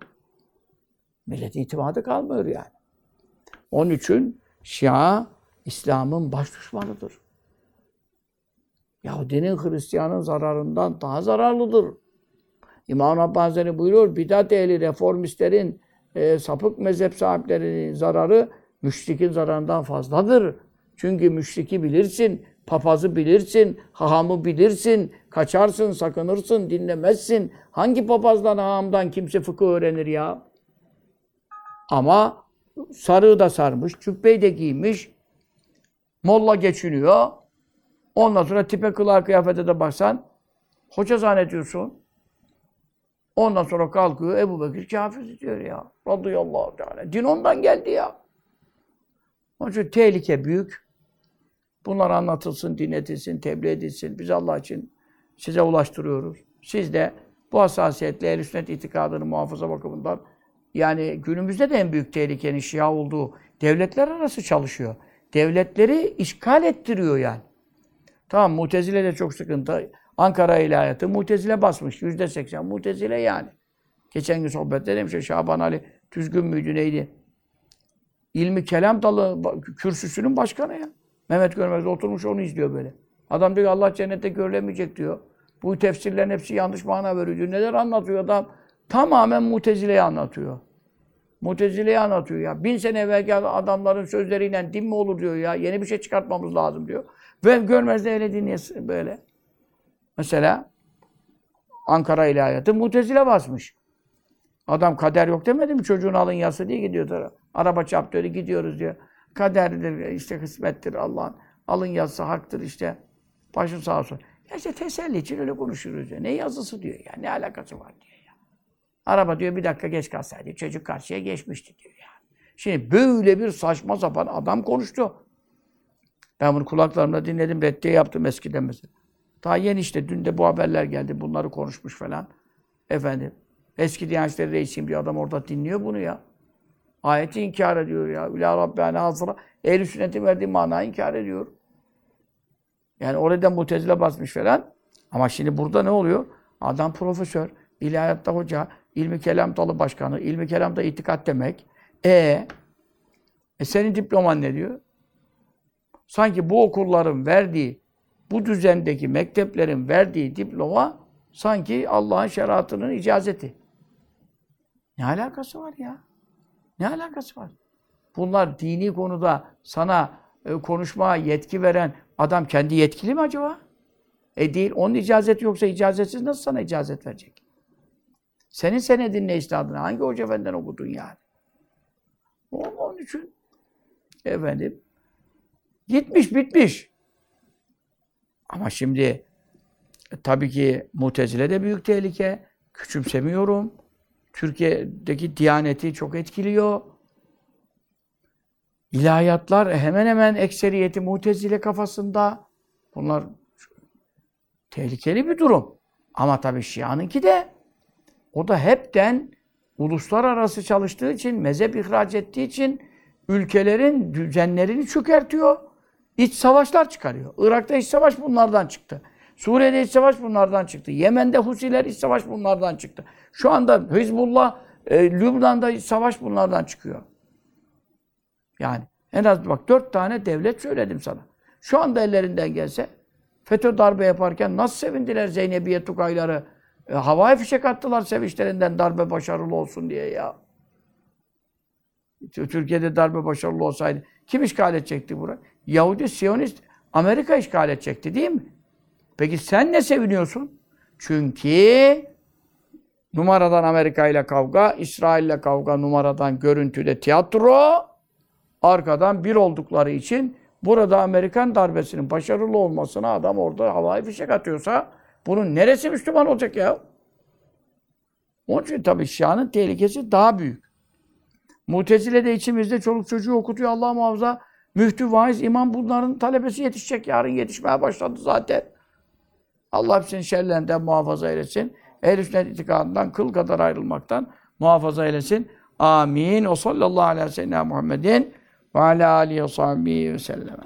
A: Millet itimadı kalmıyor yani. Onun için Şia, İslam'ın baş düşmanıdır. Yahudinin, Hristiyanın zararından daha zararlıdır. İmam Rabbani Hazretleri buyuruyor, bidat ehli, reformistlerin, e, sapık mezhep sahiplerinin zararı müşrikin zararından fazladır. Çünkü müşriki bilirsin, papazı bilirsin, hahamı bilirsin, kaçarsın, sakınırsın, dinlemezsin. Hangi papazdan, hahamdan kimse fıkıh öğrenir ya? Ama sarığı da sarmış, cübbeyi de giymiş, molla geçiniyor. Ondan sonra tipe kılığa kıyafete de baksan, hoca zannediyorsun. Ondan sonra kalkıyor Ebu Bekir kafir diyor ya. Radıyallahu teala. Din ondan geldi ya. Onun için tehlike büyük. Bunlar anlatılsın, dinletilsin, tebliğ edilsin. Biz Allah için size ulaştırıyoruz. Siz de bu hassasiyetle ehl sünnet itikadını muhafaza bakımından yani günümüzde de en büyük tehlikenin Şia olduğu devletler arası çalışıyor. Devletleri işgal ettiriyor yani. Tamam Mutezile de çok sıkıntı. Ankara ilahiyatı Mutezile basmış. Yüzde seksen Mutezile yani. Geçen gün sohbette demiştim Şaban Ali Düzgün müydü neydi? İlmi kelam dalı kürsüsünün başkanı ya. Mehmet Görmez oturmuş onu izliyor böyle. Adam diyor Allah cennette görülemeyecek diyor. Bu tefsirlerin hepsi yanlış mana veriyor diyor. Neler anlatıyor adam? Tamamen Mutezile'yi anlatıyor. Mutezile'yi anlatıyor ya. Bin sene evvelki adamların sözleriyle din mi olur diyor ya. Yeni bir şey çıkartmamız lazım diyor. Ve Görmez de öyle dinlesin böyle. Mesela Ankara İlahiyatı Mutezile basmış. Adam kader yok demedi mi? Çocuğun alın yası diye gidiyor tara. Araba çarptı öyle gidiyoruz diyor. Kaderdir, işte kısmettir Allah'ın. Alın yazısı haktır işte. Başın sağ olsun. Ya işte teselli için öyle konuşuyoruz ya. Ne yazısı diyor ya. Ne alakası var diyor ya. Araba diyor bir dakika geç kalsaydı. Çocuk karşıya geçmişti diyor ya. Şimdi böyle bir saçma sapan adam konuştu. Ben bunu kulaklarımla dinledim. Reddiye yaptım eskiden mesela. Daha yeni işte. Dün de bu haberler geldi. Bunları konuşmuş falan. Efendim. Eski Diyanet İşleri Reisi'yim bir adam orada dinliyor bunu ya. Ayeti inkar ediyor ya. Ula Rabbena hazıra. Ehl-i sünnetin verdiği manayı inkar ediyor. Yani oradan mutezile basmış falan. Ama şimdi burada ne oluyor? Adam profesör, ilahiyatta hoca, ilmi kelam dalı başkanı, ilmi kelamda itikat demek. E, e senin diploman ne diyor? Sanki bu okulların verdiği, bu düzendeki mekteplerin verdiği diploma sanki Allah'ın şeriatının icazeti. Ne alakası var ya? Ne alakası var? Bunlar dini konuda sana e, konuşmaya yetki veren adam kendi yetkili mi acaba? E değil. Onun icazeti yoksa icazetsiz nasıl sana icazet verecek? Senin senedin ne istadına? Hangi hoca efendiden okudun yani? Onun için efendim gitmiş bitmiş. Ama şimdi e, tabii ki Mutezile de büyük tehlike. Küçümsemiyorum. Türkiye'deki diyaneti çok etkiliyor. İlahiyatlar hemen hemen ekseriyeti Mutezile kafasında. Bunlar tehlikeli bir durum. Ama tabii Şia'nınki de o da hepten uluslararası çalıştığı için, mezhep ihraç ettiği için ülkelerin düzenlerini çökertiyor. İç savaşlar çıkarıyor. Irak'ta iç savaş bunlardan çıktı. Suriye'de iç savaş bunlardan çıktı. Yemen'de Husiler iç savaş bunlardan çıktı. Şu anda Hizbullah, e, Lübnan'da iç savaş bunlardan çıkıyor. Yani en az bak dört tane devlet söyledim sana. Şu anda ellerinden gelse FETÖ darbe yaparken nasıl sevindiler Zeynebiye Tukayları? E, havai fişek attılar sevinçlerinden darbe başarılı olsun diye ya. Türkiye'de darbe başarılı olsaydı kim işgal edecekti burayı? Yahudi, Siyonist, Amerika işgal edecekti değil mi? Peki sen ne seviniyorsun? Çünkü numaradan Amerika ile kavga, İsrail ile kavga numaradan görüntüde tiyatro, arkadan bir oldukları için burada Amerikan darbesinin başarılı olmasına adam orada havai fişek atıyorsa bunun neresi Müslüman olacak ya? Onun için tabii Şia'nın tehlikesi daha büyük. Mutezile de içimizde çoluk çocuğu okutuyor Allah muhafaza. Müftü, vaiz, imam bunların talebesi yetişecek. Yarın yetişmeye başladı zaten. Allah hepsinin şerlerinden muhafaza eylesin. Ehl-i sünnet itikadından kıl kadar ayrılmaktan muhafaza eylesin. Amin. O sallallahu aleyhi ve sellem Muhammedin ve ala alihi ve sahbihi ve sellem.